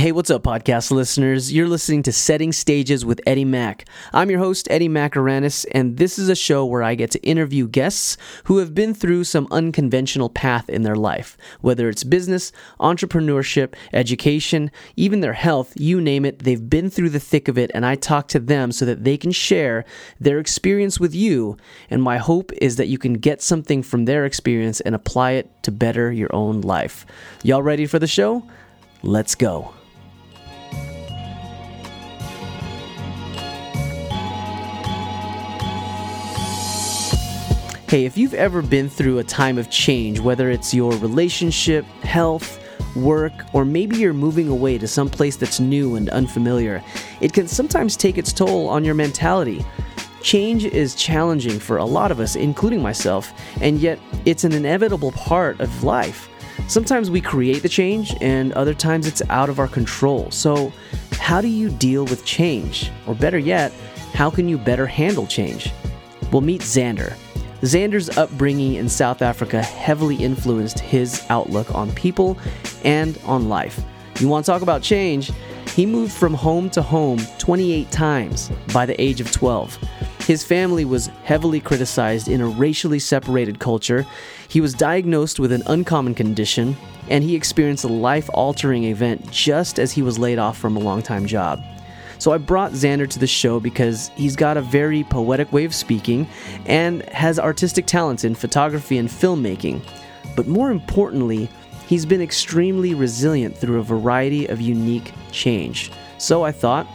Hey, what's up, podcast listeners? You're listening to Setting Stages with Eddie Mack. I'm your host, Eddie Macaranis, and this is a show where I get to interview guests who have been through some unconventional path in their life. Whether it's business, entrepreneurship, education, even their health, you name it, they've been through the thick of it, and I talk to them so that they can share their experience with you. And my hope is that you can get something from their experience and apply it to better your own life. Y'all ready for the show? Let's go. Hey, if you've ever been through a time of change, whether it's your relationship, health, work, or maybe you're moving away to some place that's new and unfamiliar, it can sometimes take its toll on your mentality. Change is challenging for a lot of us, including myself, and yet it's an inevitable part of life. Sometimes we create the change, and other times it's out of our control. So, how do you deal with change? Or better yet, how can you better handle change? We'll meet Xander. Xander's upbringing in South Africa heavily influenced his outlook on people and on life. You want to talk about change? He moved from home to home 28 times by the age of 12. His family was heavily criticized in a racially separated culture. He was diagnosed with an uncommon condition, and he experienced a life altering event just as he was laid off from a long time job. So I brought Xander to the show because he's got a very poetic way of speaking and has artistic talents in photography and filmmaking. But more importantly, he's been extremely resilient through a variety of unique change. So I thought,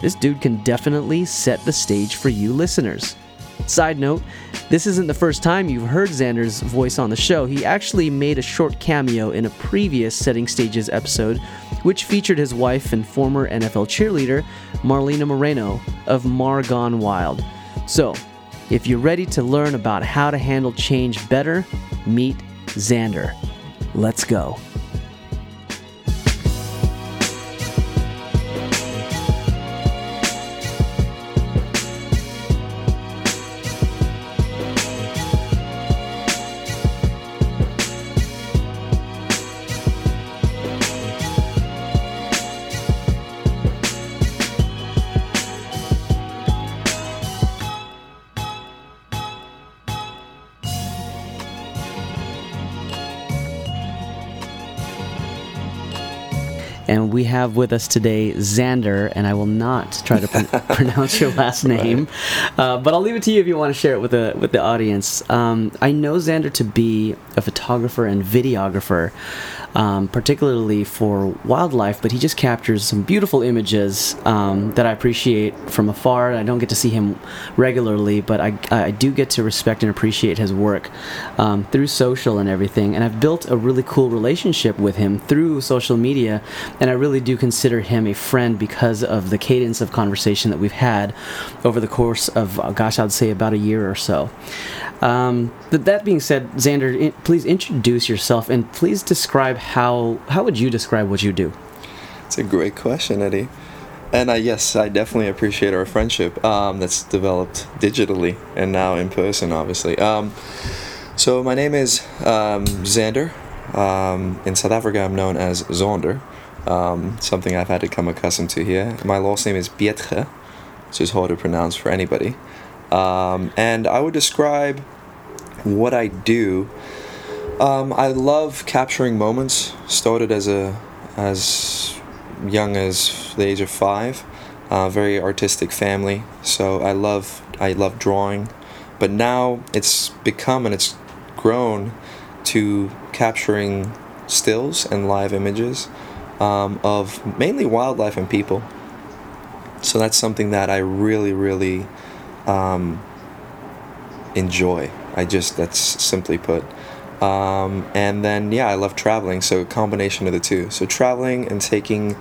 this dude can definitely set the stage for you listeners. Side note, this isn't the first time you've heard Xander's voice on the show. He actually made a short cameo in a previous Setting Stages episode, which featured his wife and former NFL cheerleader, Marlena Moreno of Mar Gone Wild. So, if you're ready to learn about how to handle change better, meet Xander. Let's go. We have with us today Xander, and I will not try to pr- pronounce your last name, uh, but I'll leave it to you if you want to share it with the with the audience. Um, I know Xander to be a photographer and videographer, um, particularly for wildlife, but he just captures some beautiful images um, that I appreciate from afar. I don't get to see him regularly, but I, I do get to respect and appreciate his work um, through social and everything. And I've built a really cool relationship with him through social media, and I really do consider him a friend because of the cadence of conversation that we've had over the course of, uh, gosh, I'd say about a year or so. Um, th- that being said, Xander, in, please introduce yourself and please describe how how would you describe what you do? It's a great question, Eddie. And uh, yes, I definitely appreciate our friendship um, that's developed digitally and now in person, obviously. Um, so my name is um, Xander. Um, in South Africa, I'm known as Zonder. Um, something I've had to come accustomed to here. My last name is Pietre, which is hard to pronounce for anybody. Um, and I would describe what I do. Um, I love capturing moments. Started as a as young as the age of five. Uh, very artistic family, so I love I love drawing. But now it's become and it's grown to capturing stills and live images um, of mainly wildlife and people. So that's something that I really, really um, enjoy. I just that's simply put. Um, and then yeah, I love traveling. So a combination of the two. So traveling and taking,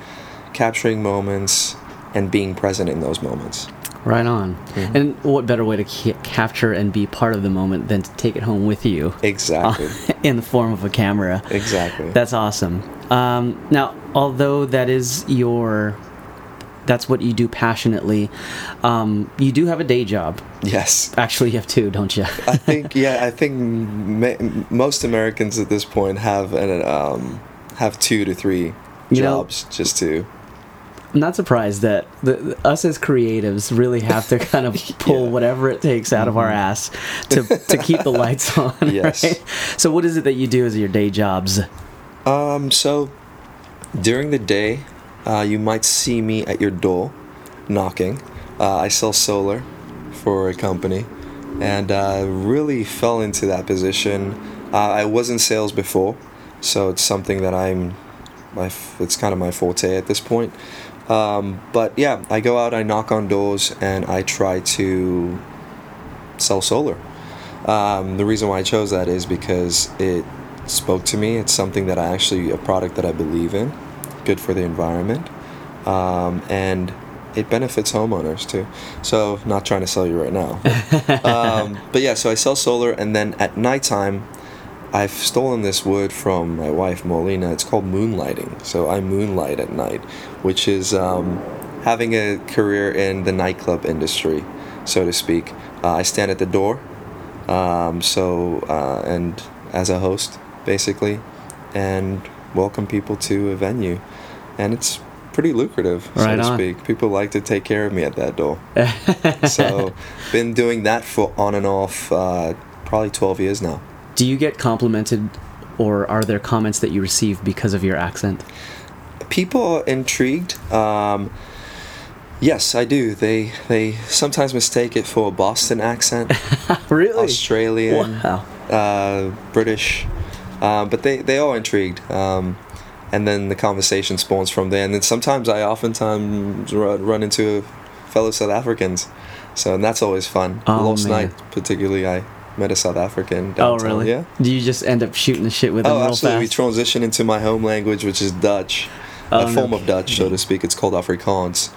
capturing moments, and being present in those moments. Right on. Mm-hmm. And what better way to ca- capture and be part of the moment than to take it home with you? Exactly. Uh, in the form of a camera. Exactly. That's awesome. Um, now, although that is your that's what you do passionately. Um, you do have a day job. Yes. Actually, you have two, don't you? I think yeah. I think ma- most Americans at this point have an um, have two to three You know- jobs just to. I'm not surprised that the, us as creatives really have to kind of pull Yeah. Mm-hmm. whatever it takes out of our ass to, to keep the lights on. Yes. Right? So, what is it that you do as your day jobs? Um, so during the day, uh, you might see me at your door knocking. Uh, I sell solar for a company and uh, really fell into that position. Uh, I was in sales before, so it's something that I'm, my, it's kind of my forte at this point. Um, but yeah, I go out, I knock on doors, and I try to sell solar. Um, the reason why I chose that is because it spoke to me. It's something that I actually, a product that I believe in, good for the environment, um, and it benefits homeowners too. So, not trying to sell you right now. But, um, but yeah, so I sell solar, and then at nighttime, I've stolen this word from my wife, Marlena. It's called moonlighting. So, I moonlight at night, which is um, having a career in the nightclub industry, so to speak. Uh, I stand at the door um, so uh, and as a host basically and welcome people to a venue and it's pretty lucrative so Right to on. speak people like to take care of me at that door so been doing that for on and off uh, probably 12 years now Do you get complimented or are there comments that you receive because of your accent? people are intrigued um, yes i do they they sometimes mistake it for a boston accent really? australian Wow. uh, British, uh, but they they are intrigued. Um, and then the conversation spawns from there. And then sometimes I oftentimes run, run into fellow South Africans, so and that's always fun. Oh, Last night, particularly, I met a South African. Oh, really? Yeah. Do you just end up shooting the shit with them Oh, absolutely. We transition into my home language, which is Dutch, Oh, a no form of Dutch, so to speak. It's called Afrikaans,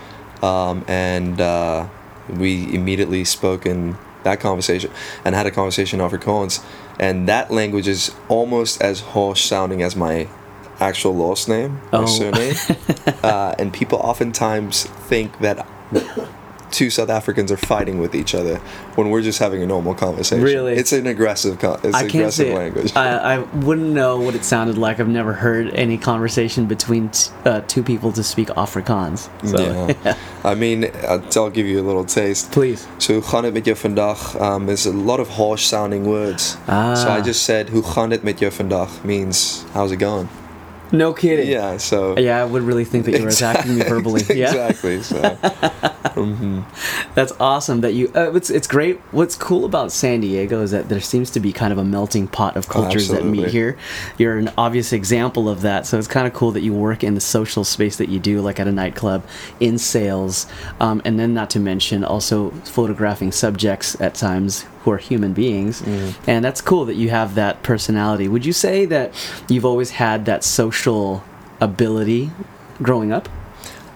um, and uh, we immediately spoke in that conversation and had a conversation in Afrikaans, and that language is almost as harsh sounding as my actual last name or Oh. surname, uh, and people oftentimes think that. Two South Africans are fighting with each other when we're just having a normal conversation. Really? it's an aggressive, con- it's I can't aggressive say language. I, I wouldn't know what it sounded like. I've never heard any conversation between t- uh, two people to speak Afrikaans. So, yeah. I mean, I'll I'll give you a little taste. Please. So, hoe gaan het met je vandaag? Um, there's a lot of harsh sounding words. Ah. So I just said, hoe gaan het met je vandaag? Means, how's it going? No kidding. Yeah, so. Yeah, I would really think that you were attacking me verbally. Yeah. exactly. So, mhm. That's awesome that you. Uh, it's it's great. What's cool about San Diego is that there seems to be kind of a melting pot of cultures that meet here. You're an obvious example of that. So it's kind of cool that you work in the social space that you do, like at a nightclub, in sales, um, and then not to mention also photographing subjects at times who are human beings. And that's cool that you have that personality. Would you say that you've always had that social ability growing up?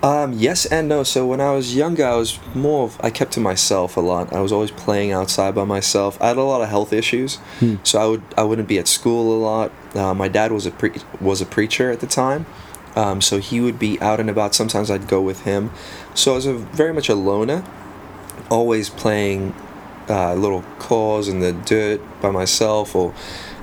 Um, yes and no. So when I was younger, I was more of, I kept to myself a lot. I was always playing outside by myself. I had a lot of health issues, so I would I wouldn't be at school a lot. Uh, my dad was a pre- was a preacher at the time, um, so he would be out and about. Sometimes I'd go with him. So I was a, very much a loner, always playing uh, little cars in the dirt by myself or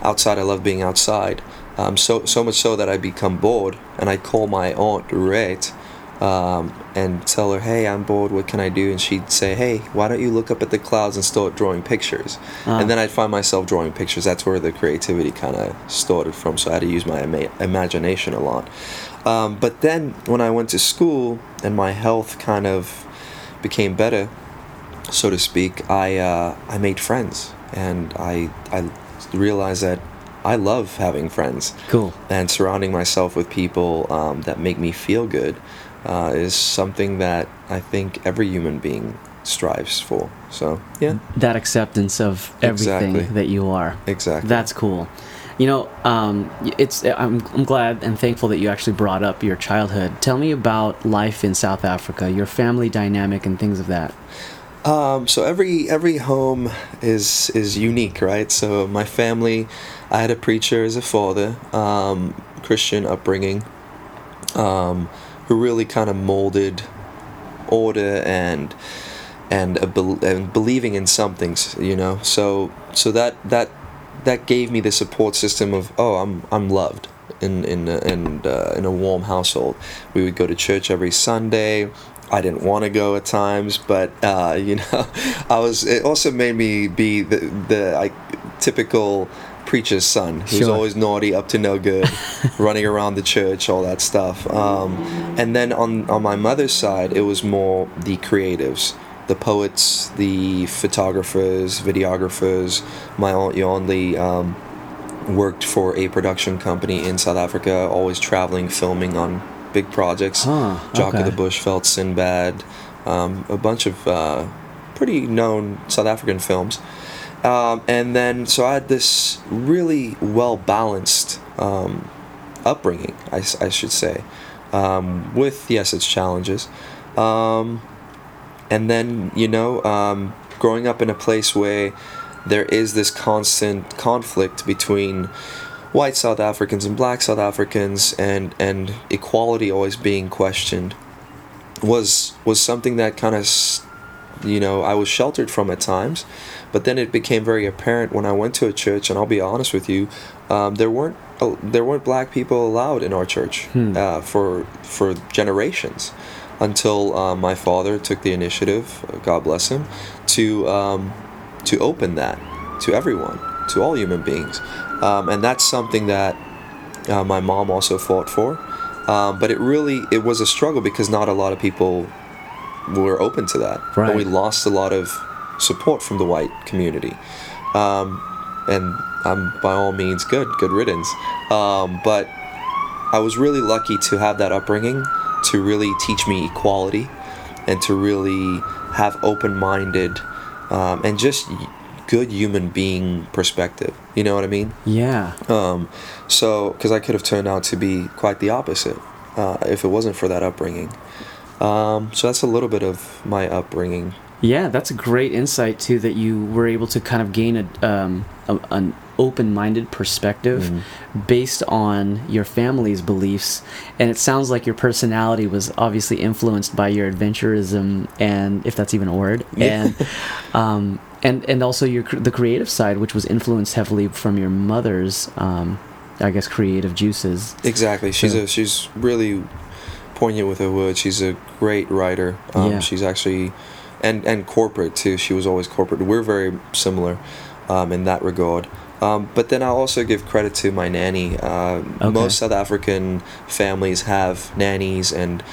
outside. I love being outside. Um, so so much so that I become bored, and I call my aunt Rhett um, and tell her, "Hey, I'm bored. What can I do?" And she'd say, "Hey, why don't you look up at the clouds and start drawing pictures?" Ah. And then I'd find myself drawing pictures. That's where the creativity kind of started from. So I had to use my ima- imagination a lot. Um, but then when I went to school and my health kind of became better, so to speak, I uh, I made friends, and I I realized that I love having friends Cool. and surrounding myself with people um, that make me feel good uh, is something that I think every human being strives for. So yeah, that acceptance of everything Exactly. that you are. exactly. That's cool. You know, um, it's I'm, I'm glad and thankful that you actually brought up your childhood. Tell me about life in South Africa, your family dynamic, and things of that. Um, so every every home is is unique, right? So my family, I had a preacher as a father, um, Christian upbringing, um, who really kind of molded order and and a bel and believing in some things, you know. So so that that that gave me the support system of oh I'm I'm loved, in in in uh, in a warm household. We would go to church every Sunday. I didn't want to go at times, but uh, you know, I was. It also made me be the the like, typical preacher's son who's Sure. always naughty, up to no good, running around the church, all that stuff. Um, and then on on my mother's side, it was more the creatives, the poets, the photographers, videographers. My aunt Yonli um, worked for a production company in South Africa, always traveling, filming on big projects. Huh, Jock okay. of the Bush, Bushveld, Sinbad, um, a bunch of uh, pretty known South African films. Um, and then, so I had this really well balanced um, upbringing, I should say, um, with, yes, its challenges. Um, and then, you know, um, growing up in a place where there is this constant conflict between white South Africans and black South Africans and, and equality always being questioned was was something that kind of you know I was sheltered from at times, but then it became very apparent when I went to a church. And I'll be honest with you, um, there weren't uh, there weren't black people allowed in our church Hmm. uh, for for generations until uh, my father took the initiative, uh, God bless him, to um, to open that to everyone, to all human beings, um, and that's something that uh, my mom also fought for. Um, but it really it was a struggle because not a lot of people were open to that. Right. And we lost a lot of support from the white community. Um, and I'm by all means good, good riddance. Um, but I was really lucky to have that upbringing to really teach me equality and to really have open minded um, and just good human being perspective. You know what I mean? Yeah. Um, so, because I could have turned out to be quite the opposite uh, if it wasn't for that upbringing. Um, so that's a little bit of my upbringing. Yeah, that's a great insight too. That you were able to kind of gain a, um, a an open-minded perspective Mm-hmm. based on your family's beliefs, and it sounds like your personality was obviously influenced by your adventurism, and if that's even a word, Yeah. and um, and and also your the creative side, which was influenced heavily from your mother's, um, I guess, creative juices. Exactly. She's So- a she's really poignant with her words. She's a great writer. Um, Yeah. She's actually, and and corporate too. She was always corporate. We're very similar um, in that regard. Um, but then I'll also give credit to my nanny. Uh, Okay. Most South African families have nannies, and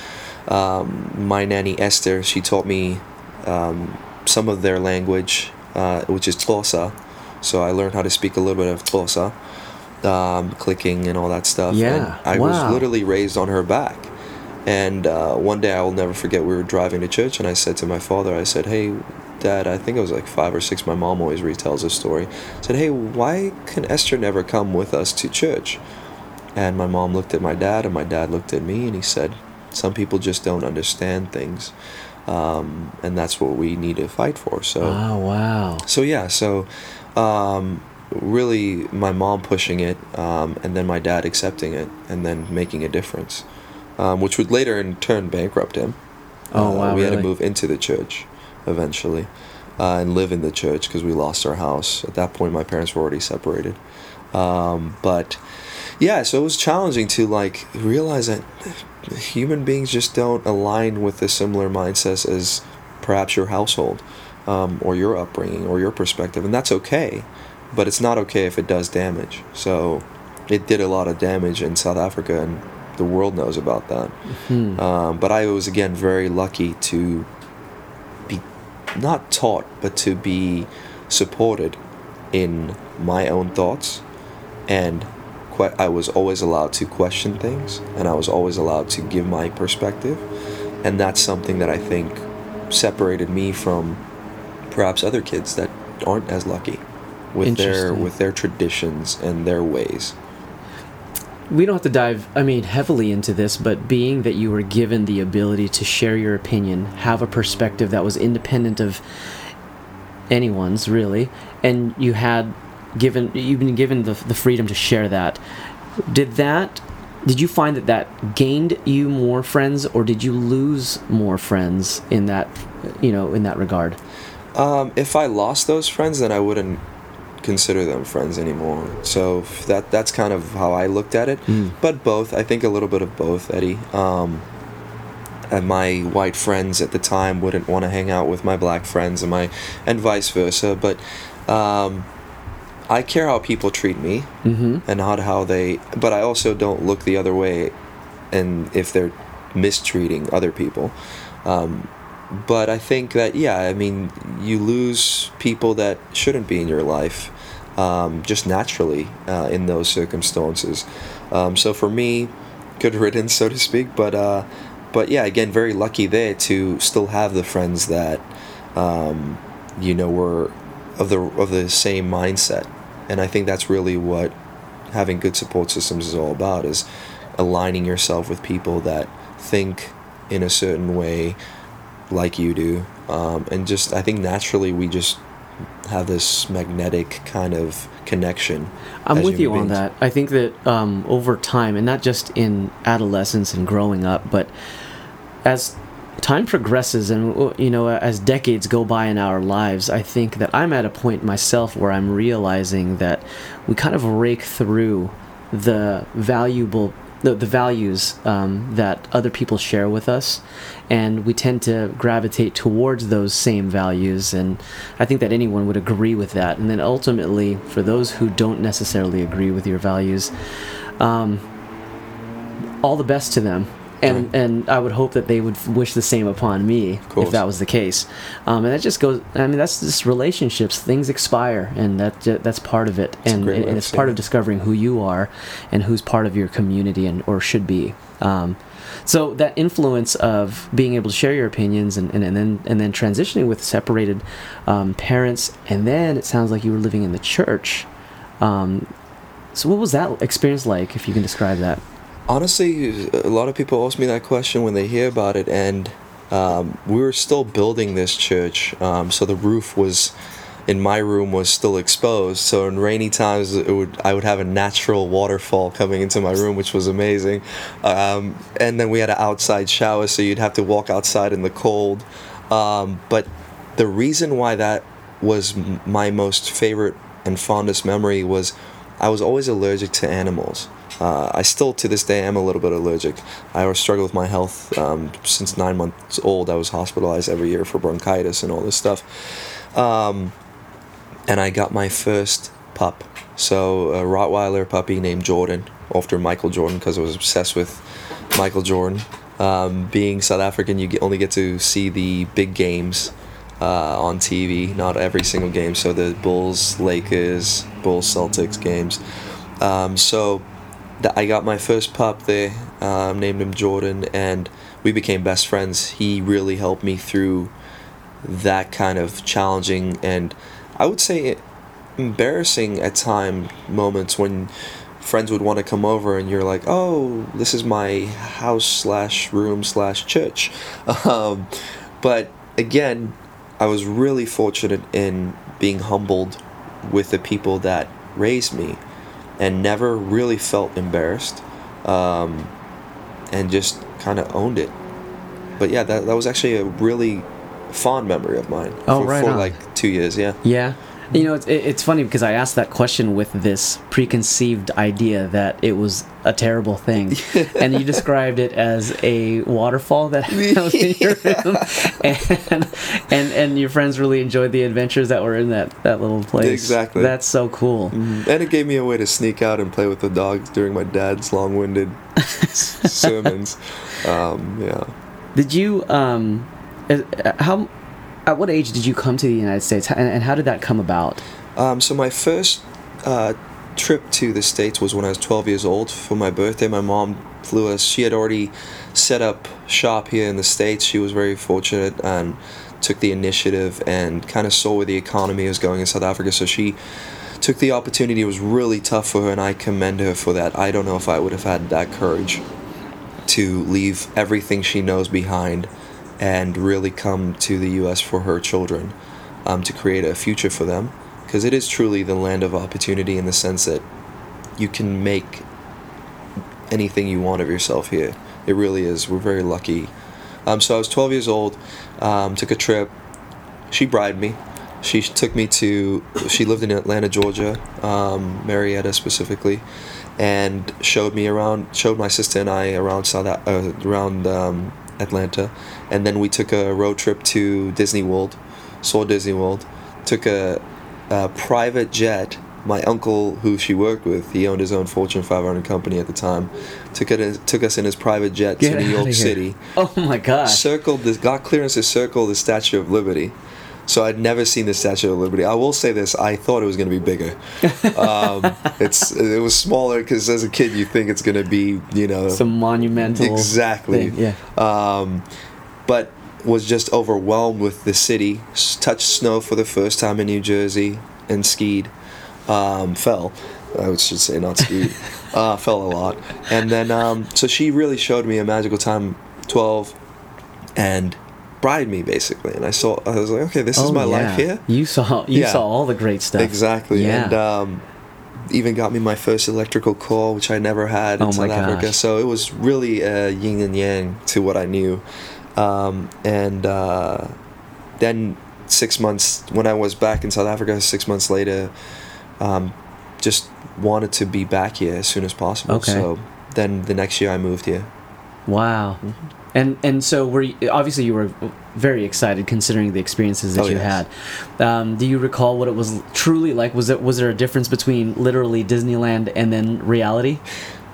um, my nanny Esther, she taught me um, some of their language, uh, which is Xhosa. So I learned how to speak a little bit of Xhosa, um, clicking and all that stuff. Yeah, And I wow. was literally raised on her back. And uh, one day I will never forget, we were driving to church, and I said to my father, I said, Hey, Dad, I think I was like five or six. My mom always retells this story. I said, Hey, why can Esther never come with us to church? And my mom looked at my dad, and my dad looked at me, and he said, Some people just don't understand things. Um, and that's what we need to fight for. So Oh wow! so yeah so um, really my mom pushing it um, and then my dad accepting it and then making a difference um, which would later in turn bankrupt him Oh, Uh, wow, we had to move into the church eventually uh, and live in the church because we lost our house at that point my parents were already separated um, but yeah so it was challenging to like realize that human beings just don't align with the similar mindsets as perhaps your household um, or your upbringing or your perspective and that's okay but it's not okay if it does damage so it did a lot of damage in south africa and the world knows about that Hmm. um, but i was again very lucky to be not taught but to be supported in my own thoughts and que- I was always allowed to question things and I was always allowed to give my perspective and that's something that I think separated me from perhaps other kids that aren't as lucky with their with their traditions and their ways. we don't have to dive i mean heavily into this but being that you were given the ability to share your opinion have a perspective that was independent of anyone's really and you had given you've been given the, the freedom to share that did that did you find that that gained you more friends or did you lose more friends in that you know in that regard Um, if I lost those friends, then I wouldn't consider them friends anymore. So that that's kind of how I looked at it. Mm. But both, I think a little bit of both, Eddie. Um, and my white friends at the time wouldn't want to hang out with my black friends, and my and vice versa. But um, I care how people treat me Mm-hmm. and not how they. But I also don't look the other way, and if they're mistreating other people. Um, but I think that yeah, I mean, you lose people that shouldn't be in your life, um, just naturally uh, in those circumstances. Um, so for me, good riddance, so to speak. But uh, but yeah, again, very lucky there to still have the friends that um, you know were of the of the same mindset, and I think that's really what having good support systems is all about is aligning yourself with people that think in a certain way like you do um, and just i think naturally we just have this magnetic kind of connection I'm with you human on that. I think that um, over time, and not just in adolescence and growing up, but as time progresses and you know as decades go by in our lives i think that i'm at a point myself where i'm realizing that we kind of rake through the valuable the, the values um, that other people share with us and we tend to gravitate towards those same values and i think that anyone would agree with that. And then ultimately for those who don't necessarily agree with your values um, all the best to them and Right. and I would hope that they would wish the same upon me if that was the case. Um, and that just goes. I mean, that's just relationships. Things expire, and that that's part of it. a And, great and, it's part saying of discovering who you are, and who's part of your community, and or should be. Um, so that influence of being able to share your opinions, and, and, and then and then transitioning with separated um, parents, and then it sounds like you were living in the church. Um, so what was that experience like? If you can describe that. Honestly a lot of people ask me that question when they hear about it and um, we were still building this church um, so the roof was in my room was still exposed. So in rainy times it would i would have a natural waterfall coming into my room which was amazing. Um, and then we had an outside shower so you'd have to walk outside in the cold. Um, but the reason why that was my most favorite and fondest memory was I was always allergic to animals. Uh, I still, to this day, am a little bit allergic. I always struggle with my health um, since nine months old. I was hospitalized every year for bronchitis and all this stuff. Um, and I got my first pup. So a Rottweiler puppy named Jordan, after Michael Jordan, because I was obsessed with Michael Jordan. Um, being South African, you only get to see the big games uh, on TV, not every single game. So the Bulls, Lakers, Bulls, Celtics games. Um, so I got my first pup there, um, named him Jordan, and we became best friends. He really helped me through that kind of challenging and I would say embarrassing at time moments when friends would want to come over and you're like, oh, this is my house slash room slash church. Um, but again, I was really fortunate in being humbled with the people that raised me and never really felt embarrassed um, and just kind of owned it. But yeah, that, that was actually a really fond memory of mine Oh, for, right for on. like two years. Yeah. Yeah. You know, it's, it's funny because I asked that question with this preconceived idea that it was a terrible thing. and you described it as a waterfall that was in your room. And, and, and your friends really enjoyed the adventures that were in that, that little place. Exactly. That's so cool. Mhm. And it gave me a way to sneak out and play with the dogs during my dad's long-winded sermons. Um, yeah. Did you, um, uh, how, at what age did you come to the United States and, and how did that come about? Um, so my first uh, trip to the states was when I was 12 years old for my birthday. My mom flew us. She had already set up shop here in the states. She was very fortunate and took the initiative and kind of saw where the economy was going in South Africa. So she took the opportunity. It was really tough for her, and I commend her for that. I don't know if I would have had that courage to leave everything she knows behind and really come to the U.S. for her children um, to create a future for them. Because it is truly the land of opportunity in the sense that you can make anything you want of yourself here. It really is. We're very lucky. Um, so I was 12 years old, um, took a trip. She bribed me. she took me to. She lived in Atlanta, Georgia, um, Marietta specifically, and showed me around. Showed my sister and I around South uh, around um, Atlanta, and then we took a road trip to Disney World, saw Disney World, took a, a private jet. My uncle, who she worked with, he owned his own Fortune 500 company at the time, took it took us in his private jet Get to New York. City Oh my gosh. circled this got clearance to circle the Statue of Liberty. So I'd never seen the Statue of Liberty. I will say this: I thought it was going to be bigger. Um, it's it was smaller because as a kid you think it's going to be you know Some monumental. exactly thing, Yeah. um, but was just overwhelmed with the city. Touched snow for the first time in New Jersey and skied. Um, fell, I should say, not skied. uh, fell a lot, and then um, so she really showed me a magical time. Twelve, and bribed me basically, and I saw. I was like, okay, this is Oh, my yeah. life here. You saw you Yeah. saw all the great stuff. Exactly. Yeah. And um, even got me my first electrical core, which I never had in Oh South Africa. gosh. So it was really uh, yin and yang to what I knew. Um, and uh, then six months, when I was back in South Africa, six months later, um, just wanted to be back here as soon as possible. Okay. So then the next year I moved here. Wow. Mm-hmm. And and so were you, obviously you were very excited considering the experiences that Oh, you yes. had. Um, do you recall what it was truly like? Was it was there a difference between literally Disneyland and then reality?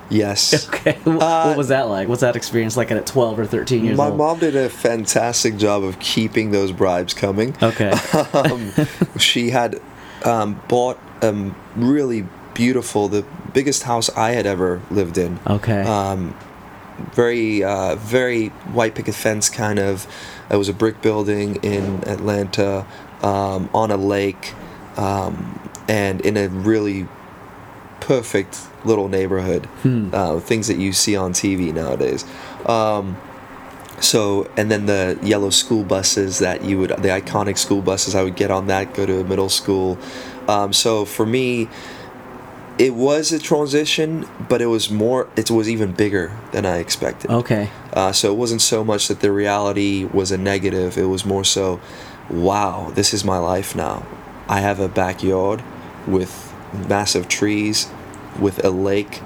Yes. Okay. Wh- Uh, what was that like? What's that experience like at 12 or 13 years My old? My mom did a fantastic job of keeping those bribes coming. Okay. um, she had um, bought a really beautiful, the biggest house I had ever lived in. Okay. Um, very, uh, very white picket fence kind of. It was a brick building in Atlanta um, on a lake um, and in a really perfect little neighborhood. Hmm. Uh, things that you see on TV nowadays. Um, so and then the yellow school buses that you would the iconic school buses I would get on that go to middle school. Um, so for me, it was a transition, but it was more. It was even bigger than I expected. okay. Uh, so it wasn't so much that the reality was a negative. It was more so, wow, this is my life now. I have a backyard with massive trees, with a lake.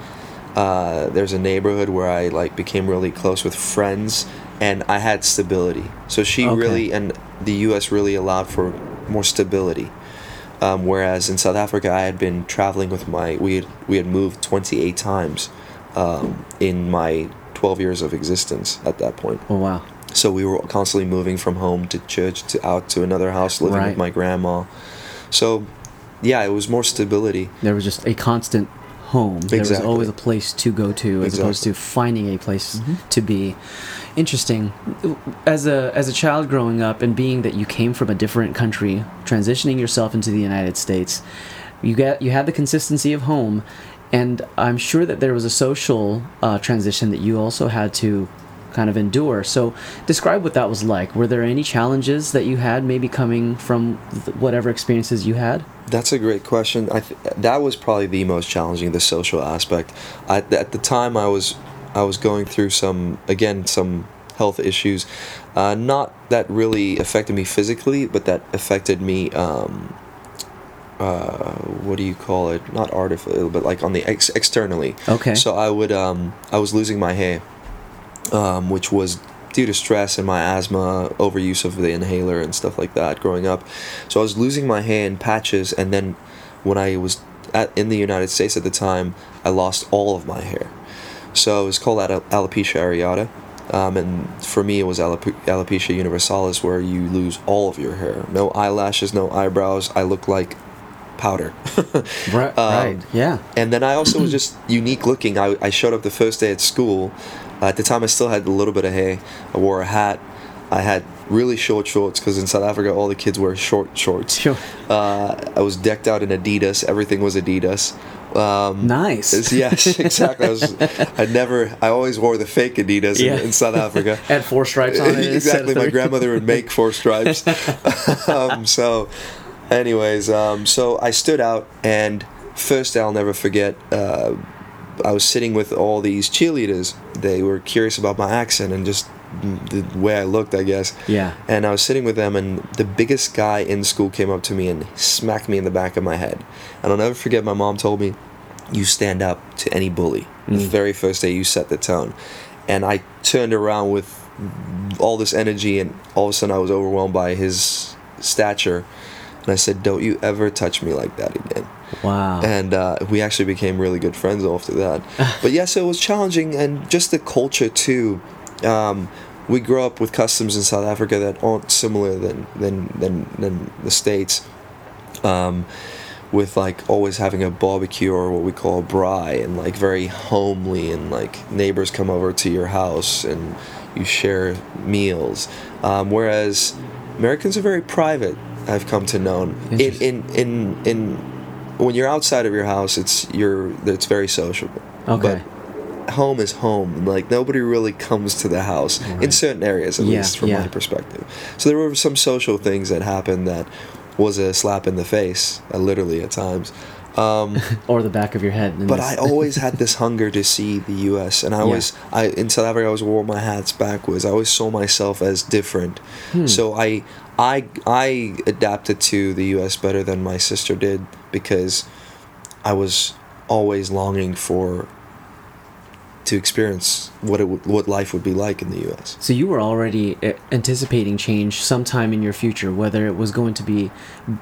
Uh, there's a neighborhood where I like became really close with friends, and I had stability. So she Okay. really and the U.S. really allowed for more stability. Um, whereas in South Africa, I had been traveling with my we had we had moved 28 times um, in my 12 years of existence at that point. Oh wow. So we were constantly moving from home to church to out to another house, living Right. with my grandma. So, yeah, it was more stability. There was just a constant home. There was always a place to go to, as opposed to finding a place to be. Interesting. As a as a child growing up, and being that you came from a different country, transitioning yourself into the United States, you get you had the consistency of home, and I'm sure that there was a social uh, transition that you also had to kind of endure. So, describe what that was like. Were there any challenges that you had, maybe coming from whatever experiences you had? That's a great question. I th- that was probably the most challenging, the social aspect. I, at the time, I was I was going through some again some health issues, uh, not that really affected me physically, but that affected me. Um, uh, what do you call it? Not artificial, but like on the ex- externally. Okay. So I would um, I was losing my hair, um, which was due to stress and my asthma, overuse of the inhaler and stuff like that growing up. So I was losing my hair in patches, and then when I was at, in the United States at the time, I lost all of my hair. So it was called alo- alopecia areata. Um, and for me, it was alop- alopecia universalis, where you lose all of your hair. No eyelashes, no eyebrows. I look like powder. Right. Um, right. Yeah. And then I also was just unique looking. I, I showed up the first day at school. Uh, at the time, I still had a little bit of hair. I wore a hat. I had really short shorts because in South Africa, all the kids wear short shorts. Sure. Uh, I was decked out in Adidas. Everything was Adidas. Um, Nice. Yes, exactly. I was. I never. I always wore the fake Adidas in, Yeah. in South Africa. Had four stripes on it. exactly. My grandmother would make four stripes. um, so, anyways, um, so I stood out, and first I'll never forget. Uh, I was sitting with all these cheerleaders. They were curious about my accent and just the way I looked, I guess. Yeah. And I was sitting with them, and the biggest guy in school came up to me and smacked me in the back of my head. And I'll never forget. My mom told me, "You stand up to any bully." The Mm. very first day, you set the tone. And I turned around with all this energy, and all of a sudden, I was overwhelmed by his stature. And I said, "Don't you ever touch me like that again." Wow. and uh, we actually became really good friends after that. but yes, it was challenging, and just the culture too. Um, we grew up with customs in South Africa that aren't similar than than than, than the states. Um, with like always having a barbecue or what we call a braai and like very homely and like neighbors come over to your house and you share meals um, whereas americans are very private i've come to know in in in in when you're outside of your house it's you're it's very sociable. Okay. but home is home. Like nobody really comes to the house in certain areas at Yeah, least from yeah. my perspective. So there were some social things that happened that was a slap in the face uh, literally at times um, or the back of your head. but I always had this hunger to see the U.S. and I Yeah. I in South Africa, I always wore my hats backwards. I always saw myself as different. Hmm. So I, I, I adapted to the U.S. better than my sister did because I was always longing for to experience what it would, what life would be like in the U.S. So you were already uh, anticipating change sometime in your future, whether it was going to be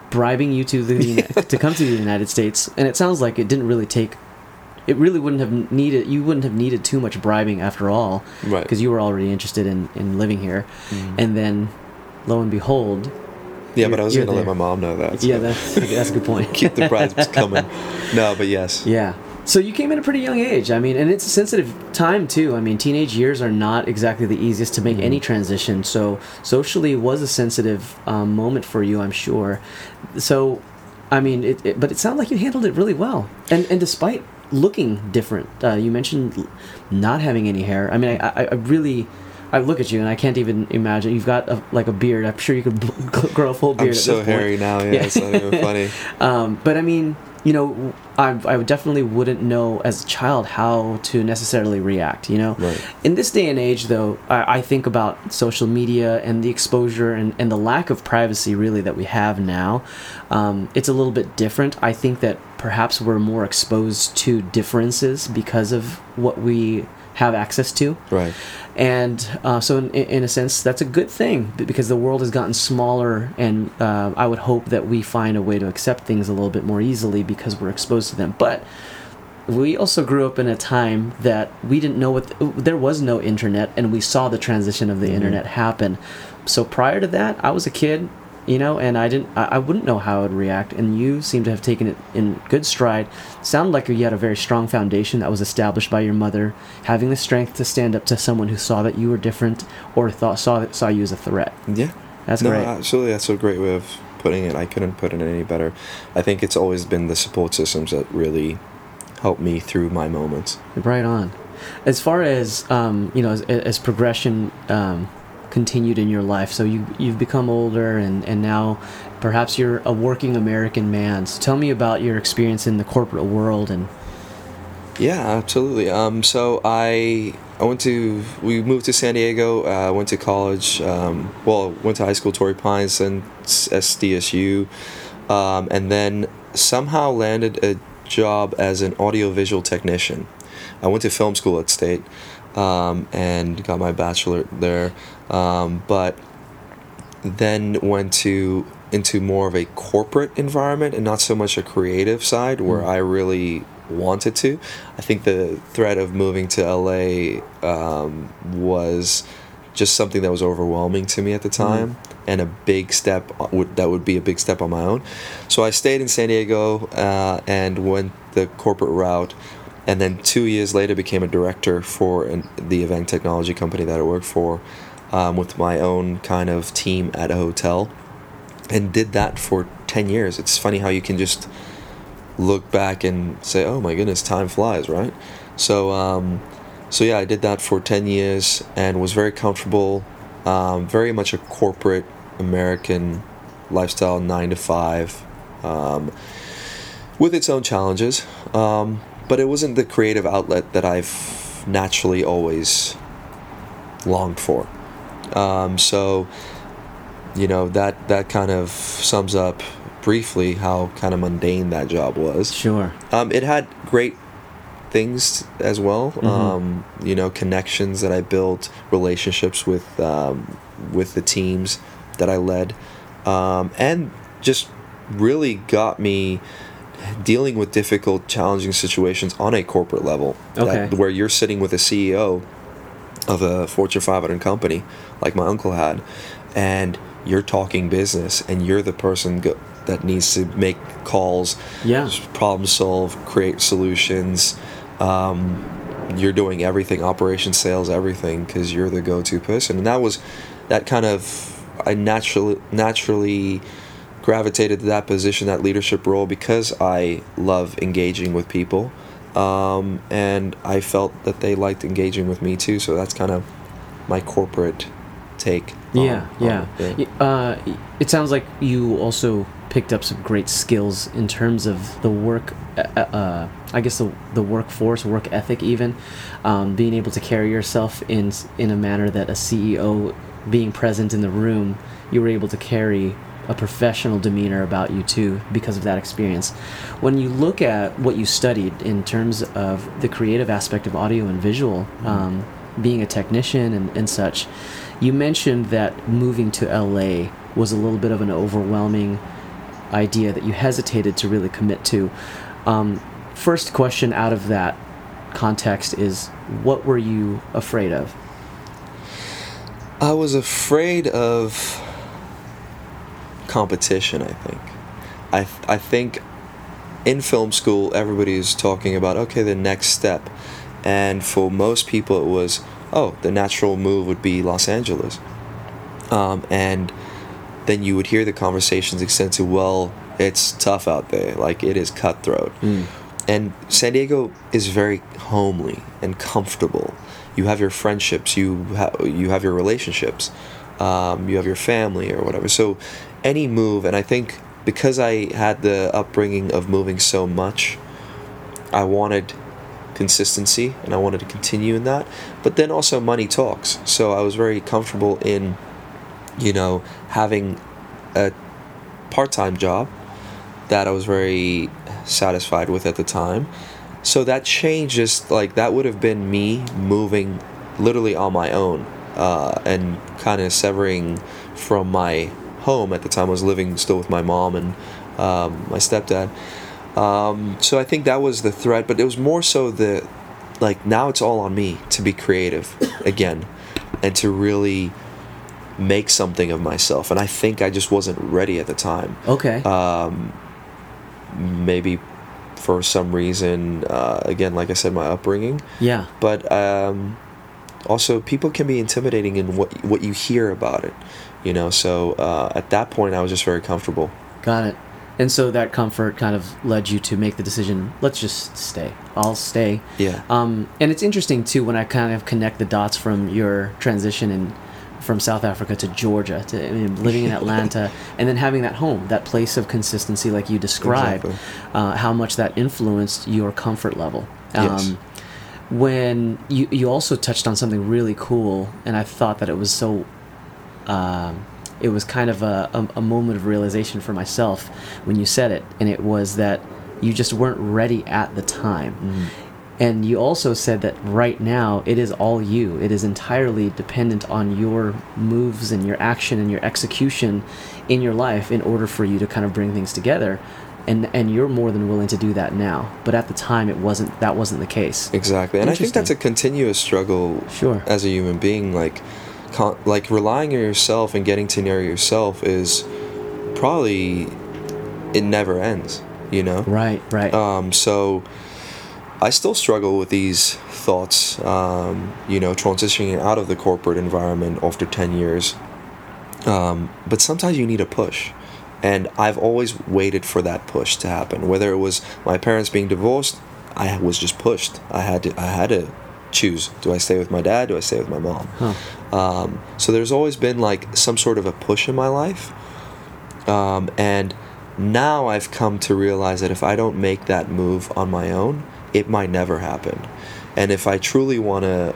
bribing you to the to come to the United States, and it sounds like it didn't really take. It really wouldn't have needed. You wouldn't have needed too much bribing after all, Right. Because you were already interested in in living here, and then, lo and behold, Yeah, but I was gonna let my mom know that. yeah, that's that's a good point. keep the bribes coming. No, but yes. Yeah. So you came at a pretty young age. I mean, and it's a sensitive time too. I mean, teenage years are not exactly the easiest to make Mm-hmm. any transition. So socially was a sensitive um, moment for you, I'm sure. So, I mean, it, it, but it sounded like you handled it really well. And and despite looking different, uh, you mentioned not having any hair. I mean, I, I, I really. I look at you and I can't even imagine. You've got a, like a beard. I'm sure you could grow a full beard. I'm at so this point. hairy now. Yeah, Yeah. it's not even funny. Um, but I mean, you know, I, I definitely wouldn't know as a child how to necessarily react, you know? Right. In this day and age, though, I, I think about social media and the exposure and, and the lack of privacy, really, that we have now. Um, it's a little bit different. I think that perhaps we're more exposed to differences because of what we have access to. Right. And uh, so, in, in a sense, that's a good thing because the world has gotten smaller, and uh, I would hope that we find a way to accept things a little bit more easily because we're exposed to them. But we also grew up in a time that we didn't know what there was no internet, and we saw the transition of the internet happen. So prior to that, I was a kid, you know, and I didn't, I, I wouldn't know how I would react. And you seem to have taken it in good stride. Sounded like you had a very strong foundation that was established by your mother, having the strength to stand up to someone who saw that you were different or thought saw saw you as a threat. Yeah. That's no, great. absolutely. That's a great way of putting it. I couldn't put it any better. I think it's always been the support systems that really helped me through my moments. Right on. As far as um, you know, as, as progression um, continued in your life, so you you've become older, and and now perhaps you're a working American man. So tell me about your experience in the corporate world and Yeah, absolutely. Um, so I I went to we moved to San Diego. Uh, went to college. Um, well, went to high school, Torrey Pines, and SDSU, um, and then somehow landed a job as an audiovisual technician. I went to film school at State, um, and got my bachelor there, um, but then went to into more of a corporate environment and not so much a creative side where I really wanted to. I think the threat of moving to LA um, was just something that was overwhelming to me at the time and a big step uh, would that would be a big step on my own. So I stayed in San Diego uh, and went the corporate route and then two years later became a director for an, the event technology company that I worked for um, with my own kind of team at a hotel and did that for 10 years. It's funny how you can just look back and say, "Oh my goodness, time flies," right? So, um, so yeah, I did that for 10 years and was very comfortable. Um, very much a corporate American lifestyle, nine to five, um, with its own challenges. Um, but it wasn't the creative outlet that I've naturally always longed for. Um, so, you know that that kind of sums up briefly how kind of mundane that job was. Sure. Um, it had great things as well. Mhm. Um, you know, connections that I built, relationships with um, with the teams that I led, um, and just really got me dealing with difficult, challenging situations on a corporate level. Okay. That, where you're sitting with a CEO of a Fortune 500 company, like my uncle had, and you're talking business, and you're the person go- that needs to make calls, Yeah. problem solve, create solutions. Um, you're doing everything, operation, sales, everything, because you're the go-to person, and that was that kind of I naturally naturally gravitated to that position, that leadership role, because I love engaging with people, um, and I felt that they liked engaging with me too. So that's kind of my corporate take. on- Yeah, on yeah. it. Uh, it sounds like you also picked up some great skills in terms of the work. Uh, uh, I guess the the workforce, work ethic, even um, being able to carry yourself in in a manner that a CEO, being present in the room, you were able to carry a professional demeanor about you too because of that experience. When you look at what you studied in terms of the creative aspect of audio and visual, um, being a technician and, and such, you mentioned that moving to LA was a little bit of an overwhelming idea that you hesitated to really commit to. Um, first question out of that context is what were you afraid of? I was afraid of competition, I think. I, I think in film school, everybody is talking about, okay, the next step. And for most people, it was, oh, the natural move would be Los Angeles. Um, and then you would hear the conversations extend to, well, it's tough out there. Like, it is cutthroat. And San Diego is very homely and comfortable. You have your friendships, you ha- you have your relationships, um, you have your family or whatever. So any move, and I think because I had the upbringing of moving so much, I wanted consistency and I wanted to continue in that. But then also money talks. So I was very comfortable in, you know, having a part-time job that I was very satisfied with at the time. So that change just like that would have been me moving literally on my own uh, and kind of severing from my home at the time. I was living still with my mom and um, my stepdad. Um, so I think that was the threat, but it was more so the like now it's all on me to be creative again and to really make something of myself. And I think I just wasn't ready at the time Okay. um, maybe for some reason uh, again like i said my upbringing yeah. but um, also people can be intimidating in what what you hear about it you know so uh, at that point i was just very comfortable Got it. And so that comfort kind of led you to make the decision, let's just stay. I'll stay. yeah Um, and it's interesting too when I kind of connect the dots from your transition in from South Africa to Georgia to I mean, living in Atlanta and then having that home, that place of consistency, like you described, Exactly. uh, how much that influenced your comfort level. Yes. when you you also touched on something really cool, and I thought that it was so. Um, it was kind of a, a, a moment of realization for myself when you said it, and it was that you just weren't ready at the time. And you also said that right now it is all you. It is entirely dependent on your moves and your action and your execution in your life in order for you to kind of bring things together. And and you're more than willing to do that now. But at the time it wasn't that wasn't the case. exactly and i think that's a continuous struggle Sure. as a human being like con- like relying on yourself and getting to know yourself is probably it never ends you know Right, right. Um, so I still struggle with these thoughts, um, you know, transitioning out of the corporate environment after 10 years. Um, but sometimes you need a push. And I've always waited for that push to happen. Whether it was my parents being divorced, I was just pushed. I had to, I had to choose. Do I stay with my dad? Do I stay with my mom? Huh. Um, so there's always been like some sort of a push in my life. Um, and now I've come to realize that if I don't make that move on my own, it might never happen. And if I truly want to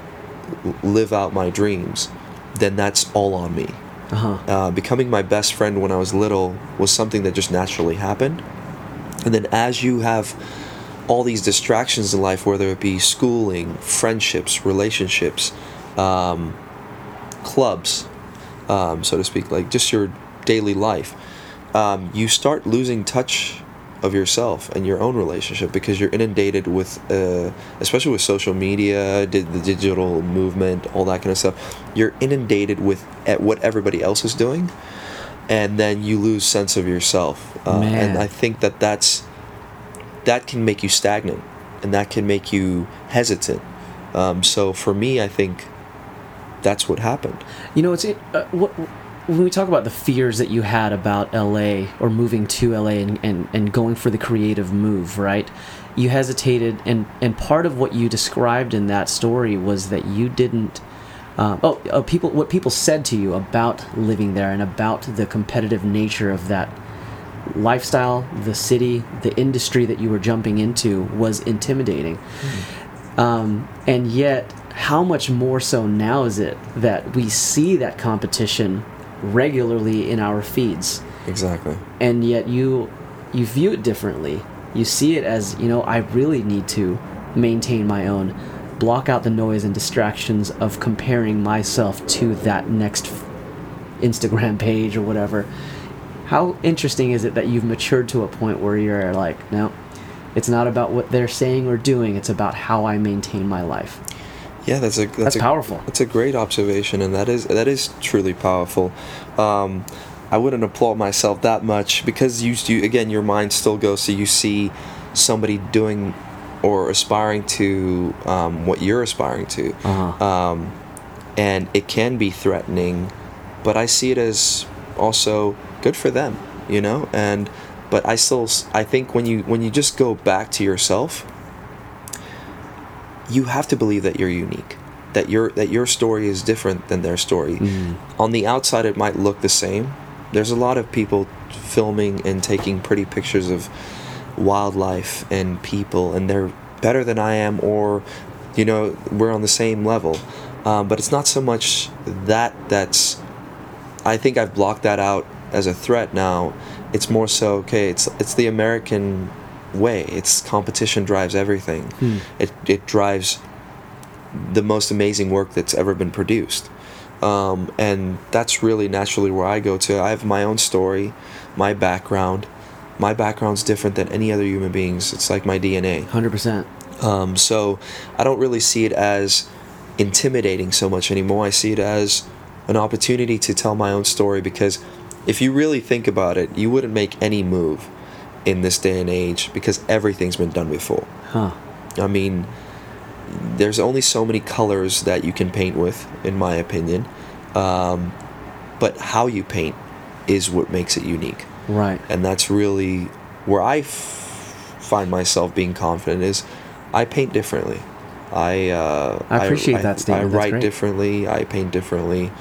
live out my dreams, then that's all on me. Uh-huh. Uh, becoming my best friend when I was little was something that just naturally happened. And then as you have all these distractions in life, whether it be schooling, friendships, relationships, um, clubs, um, so to speak, like just your daily life, um, you start losing touch of yourself and your own relationship because you're inundated with, uh, especially with social media, di- the digital movement, all that kind of stuff. You're inundated with at what everybody else is doing, and then you lose sense of yourself. Uh, and I think that that's that can make you stagnant, and that can make you hesitant. Um, so for me, I think that's what happened. You know, it's uh, what when we talk about the fears that you had about LA or moving to LA and, and, and going for the creative move, right? You hesitated, and and part of what you described in that story was that you didn't. Um, oh, uh, people! What people said to you about living there and about the competitive nature of that lifestyle, the city, the industry that you were jumping into was intimidating. Um, and yet, how much more so now is it that we see that competition regularly in our feeds, Exactly. and yet you you view it differently. You see it as you know I really need to maintain my own, block out the noise and distractions of comparing myself to that next Instagram page or whatever. How interesting is it that you've matured to a point where you're like, no, it's not about what they're saying or doing. It's about how I maintain my life. Yeah, that's a that's, That's a, powerful. That's a great observation, and that is that is truly powerful. Um, I wouldn't applaud myself that much because you, you again your mind still goes so you see somebody doing or aspiring to um, what you're aspiring to, Uh-huh. um, and it can be threatening, but I see it as also good for them, you know, and but I still I think when you when you just go back to yourself you have to believe that you're unique that your that your story is different than their story. Mm. on the outside it might look the same. There's a lot of people filming and taking pretty pictures of wildlife and people and they're better than i am or you know we're on the same level. Um, but it's not so much that that's i think i've blocked that out as a threat now. It's more so okay it's it's the american way it's competition drives everything Hmm. it, it drives the most amazing work that's ever been produced. Um, and that's really naturally where I go to. I have my own story, my background. My background's different than any other human being's. It's like my DNA. Hundred percent. Um, so I don't really see it as intimidating so much anymore. I see it as an opportunity to tell my own story because if you really think about it, you wouldn't make any move in this day and age because everything's been done before. Huh. I mean, there's only so many colors that you can paint with, in my opinion. Um, but how you paint is what makes it unique. Right. And that's really where I f- find myself being confident is I paint differently. I, uh, I appreciate that statement. I That's write great. differently. I paint differently.